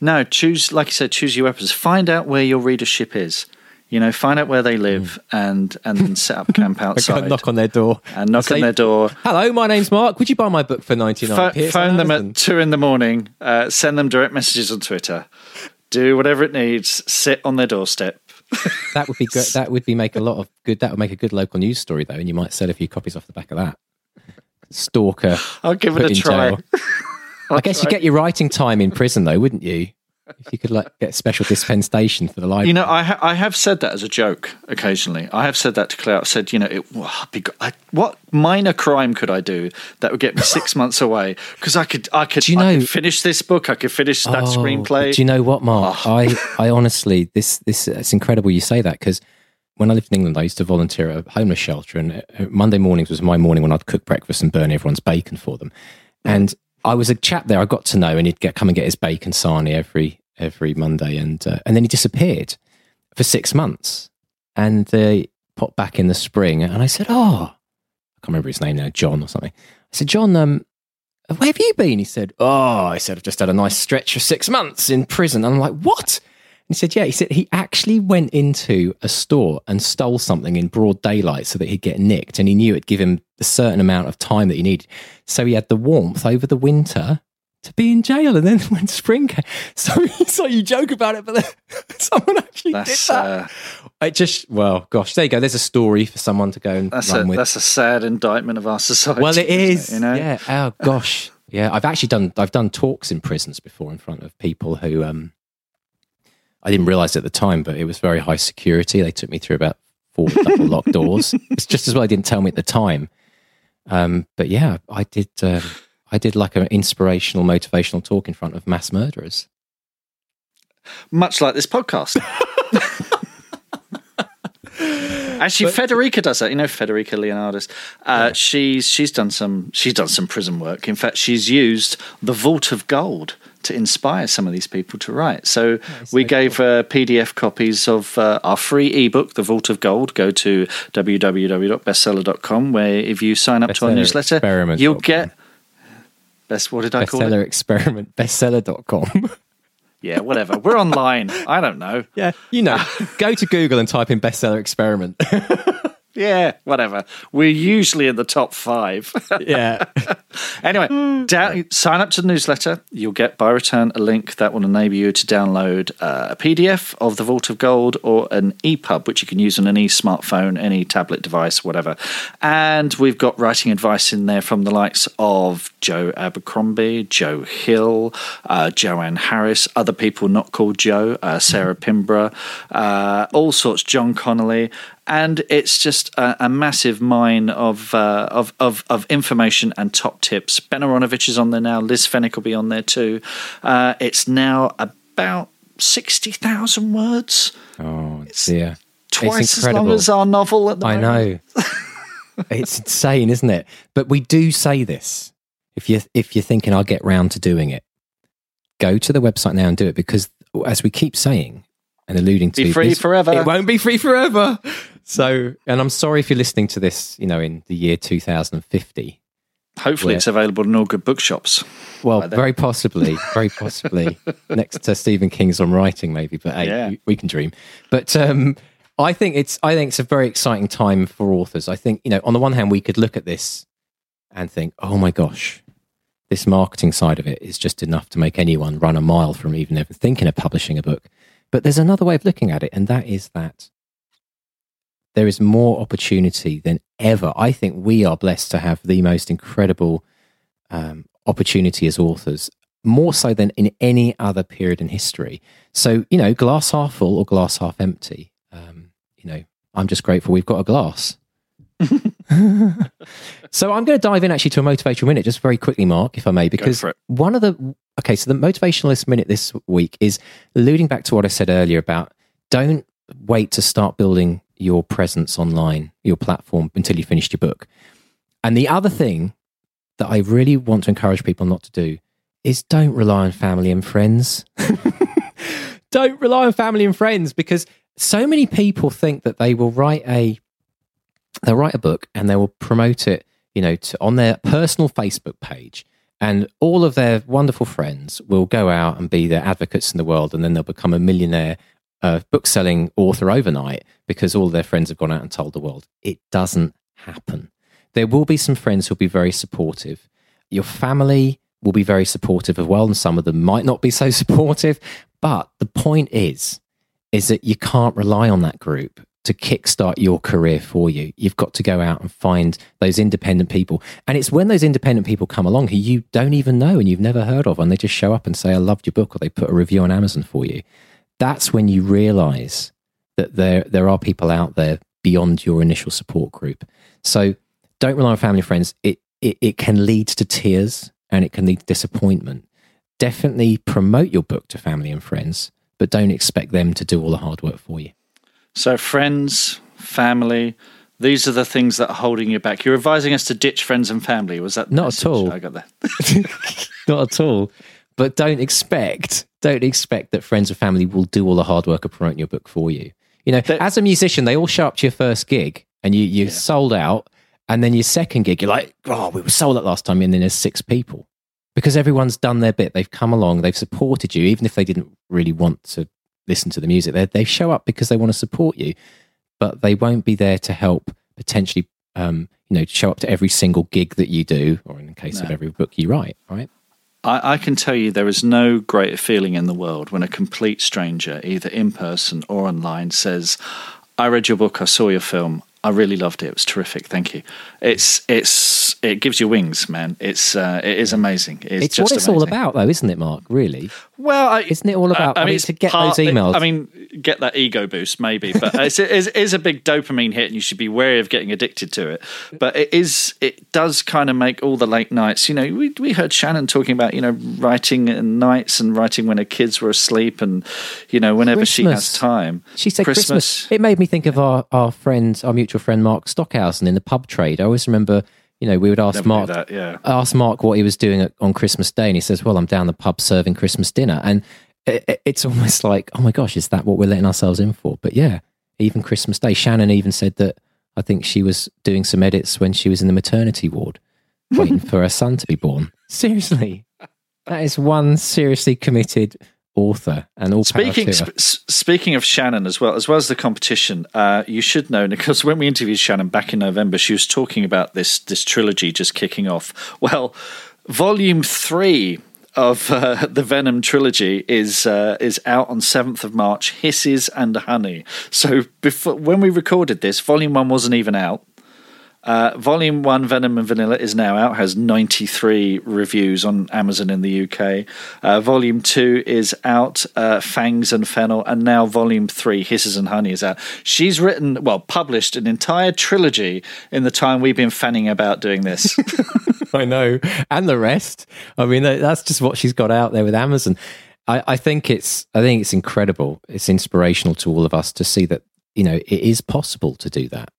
Speaker 1: No, choose, like you said, choose your weapons. Find out where your readership is. You know, find out where they live mm. and and then set up camp outside.
Speaker 2: knock on their door
Speaker 1: and knock say, on their door.
Speaker 2: Hello, my name's Mark. Would you buy my book for ninety nine?
Speaker 1: Ph- phone them at two in the morning. Uh, send them direct messages on Twitter. Do whatever it needs. Sit on their doorstep.
Speaker 2: that would be good. That would be make a lot of good. That would make a good local news story, though, and you might sell a few copies off the back of that. Stalker.
Speaker 1: I'll give it a try.
Speaker 2: I guess you get your writing time in prison, though, wouldn't you? If you could like get special dispensation for the library.
Speaker 1: You know, I ha- I have said that as a joke occasionally. I have said that to Claire. I said, you know, it, be, I, what minor crime could I do that would get me six months away? Because I could, I could, do you know, could finish this book. I could finish that oh, screenplay.
Speaker 2: Do you know what, Mark? Oh. I, I honestly, this, this, it's incredible you say that because when I lived in England, I used to volunteer at a homeless shelter, and uh, Monday mornings was my morning when I'd cook breakfast and burn everyone's bacon for them. And I was a chap there I got to know, and he'd get, come and get his bacon sarnie every every Monday, and uh, and then he disappeared for six months, and they popped back in the spring, and I said, "Oh, I can't remember his name now, John or something." I said, "John, um, where have you been?" He said, "Oh, I said I've just had a nice stretch of six months in prison." And I'm like, "What?" he said, Yeah. He said he actually went into a store and stole something in broad daylight so that he'd get nicked. And he knew it'd give him a certain amount of time that he needed. So he had the warmth over the winter to be in jail. And then when spring came, so, so you joke about it, but then someone actually that's, did that. Uh, it just, well, gosh, there you go. There's a story for someone to go and
Speaker 1: that's
Speaker 2: run
Speaker 1: a,
Speaker 2: with.
Speaker 1: That's a sad indictment of our society.
Speaker 2: Well, it is.
Speaker 1: It, you know?
Speaker 2: Yeah. Oh, gosh. Yeah. I've actually done, I've done talks in prisons before in front of people who, um, I didn't realize at the time, but it was very high security. They took me through about four double locked doors. It's just as well they didn't tell me at the time. Um, but yeah, I did. Uh, I did like an inspirational, motivational talk in front of mass murderers.
Speaker 1: Much like this podcast. Actually, Federica does that. You know, Federica Leonardis. Uh, She's she's done some she's done some prison work. In fact, she's used the Vault of Gold to inspire some of these people to write. So we gave uh, PDF copies of uh, our free ebook, The Vault of Gold. Go to www.bestseller.com, where if you sign up to our newsletter, you'll get. Best, what did I call it?
Speaker 2: Bestseller experiment, bestseller.com.
Speaker 1: Yeah, whatever. We're online. I don't know.
Speaker 2: yeah, you know, go to Google and type in bestseller experiment.
Speaker 1: Yeah, whatever. We're usually in the top five.
Speaker 2: yeah.
Speaker 1: anyway, down, sign up to the newsletter. You'll get by return a link that will enable you to download uh, a PDF of the Vault of Gold or an EPUB, which you can use on any smartphone, any tablet device, whatever. And we've got writing advice in there from the likes of Joe Abercrombie, Joe Hill, uh, Joanne Harris, other people not called Joe, uh, Sarah Pinborough, uh, all sorts, John Connolly and it's just a, a massive mine of, uh, of, of of information and top tips. Ben Aaronovitch is on there now. Liz Fenwick will be on there too. Uh, it's now about sixty thousand words,
Speaker 2: Oh, dear.
Speaker 1: twice as long as our novel. At the
Speaker 2: I
Speaker 1: moment.
Speaker 2: know. it's insane, isn't it? But we do say this. If you if you're thinking I'll get round to doing it, go to the website now and do it because as we keep saying and alluding to
Speaker 1: Be free
Speaker 2: this-
Speaker 1: forever.
Speaker 2: It won't be free forever. So, and I'm sorry if you're listening to this, you know, in the year 2050.
Speaker 1: Hopefully,
Speaker 2: Yeah.
Speaker 1: it's available in all good bookshops.
Speaker 2: Well, very possibly, very possibly next to Stephen King's on writing, maybe. But hey,
Speaker 1: Yeah.
Speaker 2: we, we can dream. But um, I think it's I think it's a very exciting time for authors. I think you know, on the one hand, we could look at this and think, oh my gosh, this marketing side of it is just enough to make anyone run a mile from even ever thinking of publishing a book. But there's another way of looking at it, and that is that there is more opportunity than ever. I think we are blessed to have the most incredible um, opportunity as authors, more so than in any other period in history. So, you know, glass half full or glass half empty. Um, you know, I'm just grateful we've got a glass. so I'm going to dive in actually to a motivational minute just very quickly, Mark, if I may, because one of the okay, so the motivationalist minute this week is alluding back to what I said earlier about don't wait to start building your presence online, your platform until you finished your book. And the other thing that I really want to encourage people not to do is don't rely on family and friends. don't rely on family and friends because so many people think that they will write a they'll write a book and they will promote it, you know, to, on their personal Facebook page. And all of their wonderful friends will go out and be their advocates in the world, and then they'll become a millionaire uh, book selling author overnight because all their friends have gone out and told the world. It doesn't happen. There will be some friends who'll be very supportive. Your family will be very supportive as well, and some of them might not be so supportive. But the point is, is that you can't rely on that group to kickstart your career for you. You've got to go out and find those independent people. And it's when those independent people come along who you don't even know and you've never heard of, and they just show up and say, I loved your book, or they put a review on Amazon for you. That's when you realize that there, there are people out there beyond your initial support group. So don't rely on family and friends. It, it, it can lead to tears and it can lead to disappointment. Definitely promote your book to family and friends, but don't expect them to do all the hard work for you.
Speaker 1: So, friends, family, these are the things that are holding you back. You're advising us to ditch friends and family. Was that the
Speaker 2: Not at all.
Speaker 1: I got that.
Speaker 2: Not at all. But don't expect, don't expect that friends and family will do all the hard work of promoting your book for you. You know,
Speaker 1: That-
Speaker 2: as a musician, they all show up to your first gig and you you sold out, and then your second gig, you're like, oh, we were sold out last time, and then there's six people because everyone's done their bit. They've come along, they've supported you, even if they didn't really want to listen to the music. They they show up because they want to support you, but they won't be there to help potentially. Um, you know, show up to every single gig that you do, or in the case of every book you write, right?
Speaker 1: I, I can tell you there is no greater feeling in the world when a complete stranger, either in person or online, says, I read your book, I saw your film, I really loved it. It was terrific. Thank you. It's it's it gives you wings, man. It's uh, it is amazing. It's,
Speaker 2: It's
Speaker 1: just
Speaker 2: what it's all about, though, isn't it, Mark? Really?
Speaker 1: Well, I,
Speaker 2: Isn't it all about- I mean,
Speaker 1: it's
Speaker 2: to get
Speaker 1: part-
Speaker 2: those emails-
Speaker 1: I mean, get that ego boost, maybe. But it's, it is, a big dopamine hit, and you should be wary of getting addicted to it. But it is, it does kind of make all the late nights. You know, we we heard Shannon talking about you know writing at nights and writing when her kids were asleep, and you know whenever she has time.
Speaker 2: She said Christmas. It made me think of our, our friend, our mutual friend Mark Stockhausen in the pub trade. I always remember, you know, we would ask
Speaker 1: Never
Speaker 2: Mark,
Speaker 1: that, yeah.
Speaker 2: ask Mark what he was doing at, on Christmas Day, and he says, "Well, I'm down the pub serving Christmas dinner," and it, it- it's almost like, oh my gosh, is that what we're letting ourselves in for? But yeah, even Christmas Day. Shannon even said that I think she was doing some edits when she was in the maternity ward, waiting for her son to be born. Seriously, that is one seriously committed author, and all
Speaker 1: Speaking sp- speaking of Shannon as well, as well as the competition, uh, you should know because when we interviewed Shannon back in November, she was talking about this this trilogy just kicking off. Well, volume three of uh, the Venom trilogy is uh, is out on seventh of March. Hisses and Honey. So before when we recorded this, volume one wasn't even out. Uh, volume one, Venom and Vanilla, is now out. Has ninety three reviews on Amazon in the UK. Uh, volume two is out. Uh, Fangs and Fennel, and now volume three, Hisses and Honey, is out. She's written, well, published an entire trilogy in the time we've been fanning about doing this.
Speaker 2: I know, and the rest. I mean, that's just what she's got out there with Amazon. I, I think it's, I think it's incredible. It's inspirational to all of us to see that you know it is possible to do that.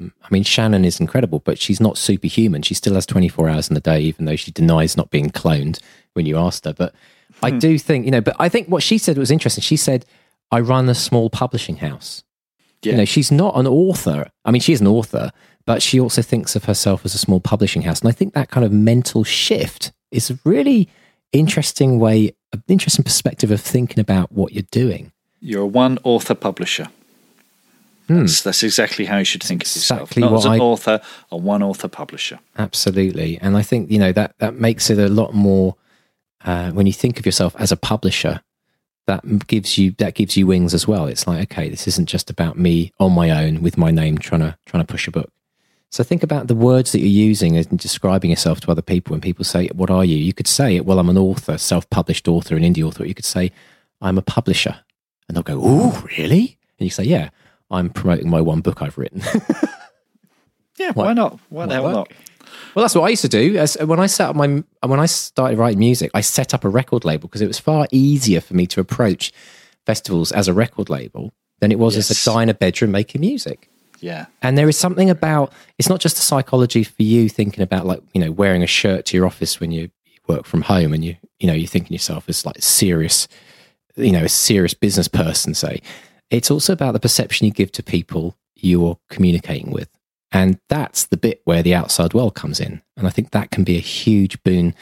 Speaker 2: I mean, Shannon is incredible, but she's not superhuman. She still has twenty four hours in the day, even though she denies not being cloned when you asked her. But I hmm. do think, you know, but I think what she said was interesting. She said, "I run a small publishing house."
Speaker 1: Yeah.
Speaker 2: You know, she's not an author. I mean, she is an author, but she also thinks of herself as a small publishing house. And I think that kind of mental shift is a really interesting way, an interesting perspective of thinking about what you're doing.
Speaker 1: You're a one author publisher. That's, that's exactly how you should think of yourself.
Speaker 2: Hmm. Exactly
Speaker 1: Not as an
Speaker 2: I-
Speaker 1: author, a one author publisher.
Speaker 2: Absolutely. And I think, you know, that, that makes it a lot more, uh, when you think of yourself as a publisher, that gives you that gives you wings as well. It's like, okay, this isn't just about me on my own with my name trying to trying to push a book. So think about the words that you're using in describing yourself to other people. When people say, "What are you?" You could say, "Well, I'm an author, self-published author, an indie author." You could say, "I'm a publisher," and they'll go, "Oh, really?" And you say, "Yeah, I'm promoting my one book I've written."
Speaker 1: Yeah, why, not? Why the hell
Speaker 2: work.
Speaker 1: not?
Speaker 2: Well, that's what I used to do. As when I set up my when I started writing music, I set up a record label because it was far easier for me to approach festivals as a record label than it was as a guy in a bedroom making music.
Speaker 1: Yeah.
Speaker 2: And there is something about it's not just the psychology for you thinking about like you know wearing a shirt to your office when you work from home and you you know you're thinking yourself as like serious you know a serious business person say it's also about the perception you give to people you're communicating with. And that's the bit where the outside world comes in. And i think that can be a huge boon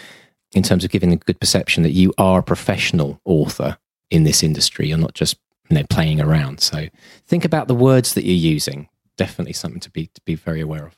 Speaker 2: in terms of giving a good perception that you are a professional author in this industry. You're not just you know playing around. So think about the words that you're using. Definitely something to be to be very aware of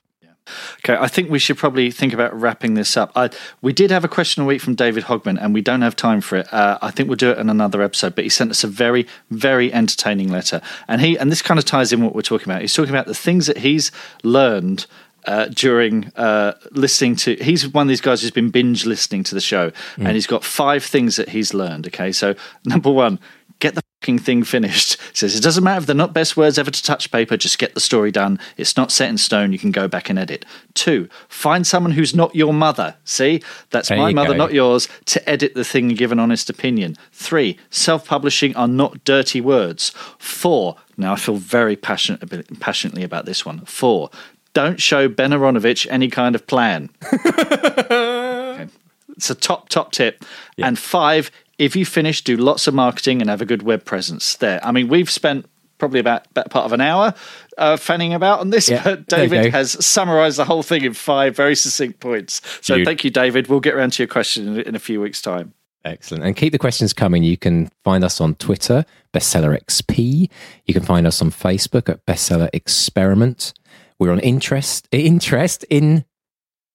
Speaker 1: Okay, I think we should probably think about wrapping this up. I, we did have a question a week from David Hogman, and we don't have time for it. Uh, I think we'll do it in another episode. But he sent us a very, very entertaining letter, and he and this kind of ties in what we're talking about. He's talking about the things that he's learned. Uh, during uh, listening to, he's one of these guys who's been binge listening to the show, and he's got five things that he's learned. Okay, so number one, get the fucking thing finished. He says it doesn't matter if they're not best words ever to touch paper, just get the story done. It's not set in stone. You can go back and edit. Two, find someone who's not your mother. See, that's
Speaker 2: There
Speaker 1: my mother,
Speaker 2: go.
Speaker 1: not yours, to edit the thing and give an honest opinion. Three, self publishing are not dirty words. Four, now I feel very passionate, passionately about this one. Four, don't show Ben Aaronovitch any kind of plan. It's a top, top tip. And five, if you finish, do lots of marketing and have a good web presence. There. I mean, we've spent probably about better part of an hour uh, fanning about on this,
Speaker 2: Yeah,
Speaker 1: but David has summarized the whole thing in five very succinct points. So
Speaker 2: Dude.
Speaker 1: thank you, David. We'll get around to your question in, in a few weeks' time.
Speaker 2: Excellent. And keep the questions coming. You can find us on Twitter, Bestseller XP. You can find us on Facebook at Bestseller Experiment. We're on Interest, Interest in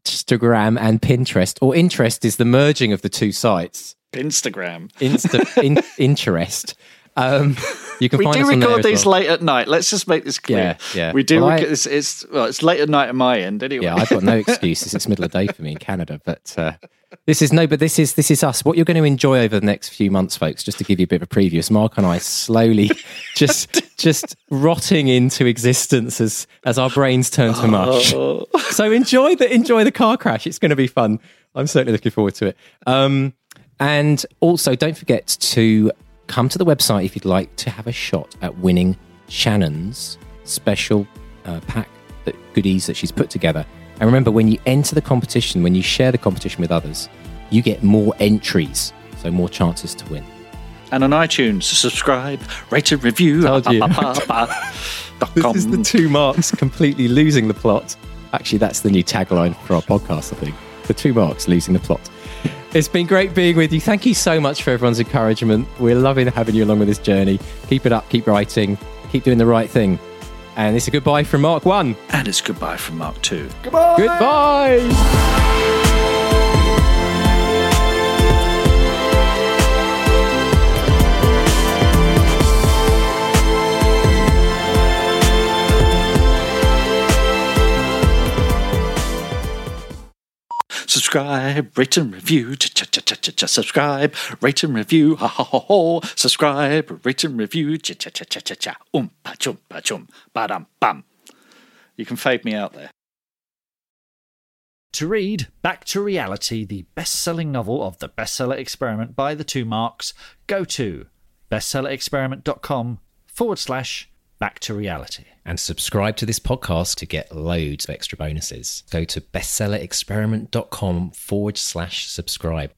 Speaker 2: Instagram and Pinterest, or Interest is the merging of the two sites.
Speaker 1: Instagram.
Speaker 2: Insta, in, interest. Um, you can
Speaker 1: We do record these
Speaker 2: well.
Speaker 1: late at night. Let's just make this clear.
Speaker 2: Yeah, yeah.
Speaker 1: We do.
Speaker 2: Well,
Speaker 1: rec-
Speaker 2: I-
Speaker 1: it's, it's well, it's late at night at my end anyway.
Speaker 2: Yeah, I've got no excuses. It's middle of the day for me in Canada, but uh, this is no. But this is this is us. What you're going to enjoy over the next few months, folks. Just to give you a bit of a preview, is Mark and I slowly just just rotting into existence as as our brains turn to mush. so enjoy the enjoy the car crash. It's going to be fun. I'm certainly looking forward to it. Um, and also, don't forget to come to the website if you'd like to have a shot at winning Shannon's special uh, pack that goodies that she's put together. And remember, when you enter the competition, when you share the competition with others, you get more entries, so more chances to win.
Speaker 1: and on iTunes, subscribe, rate and review.
Speaker 2: Told you. This is the two marks completely losing the plot. Actually, that's the new tagline for our podcast, I think. The two marks losing the plot. It's been great being with you. Thank you so much for everyone's encouragement. We're loving having you along with this journey. Keep it up, keep writing, keep doing the right thing. And it's a goodbye from Mark 1.
Speaker 1: and it's goodbye from Mark Two.
Speaker 2: Goodbye.
Speaker 1: Subscribe, rate and review. Ch- ch- ch- ch- ch- Subscribe, rate and review. Ha ha ha ha. Subscribe, rate and review. Ch- ch- ch- ch- ch- ch- Um pa chum pa chum. Ba dum bum. You can fade me out there.
Speaker 4: To read Back to Reality, the best selling novel of the bestseller experiment by the two marks, go to bestsellerexperiment.com forward slash back to reality.
Speaker 2: And subscribe to this podcast to get loads of extra bonuses. Go to bestsellerexperiment.com forward slash subscribe.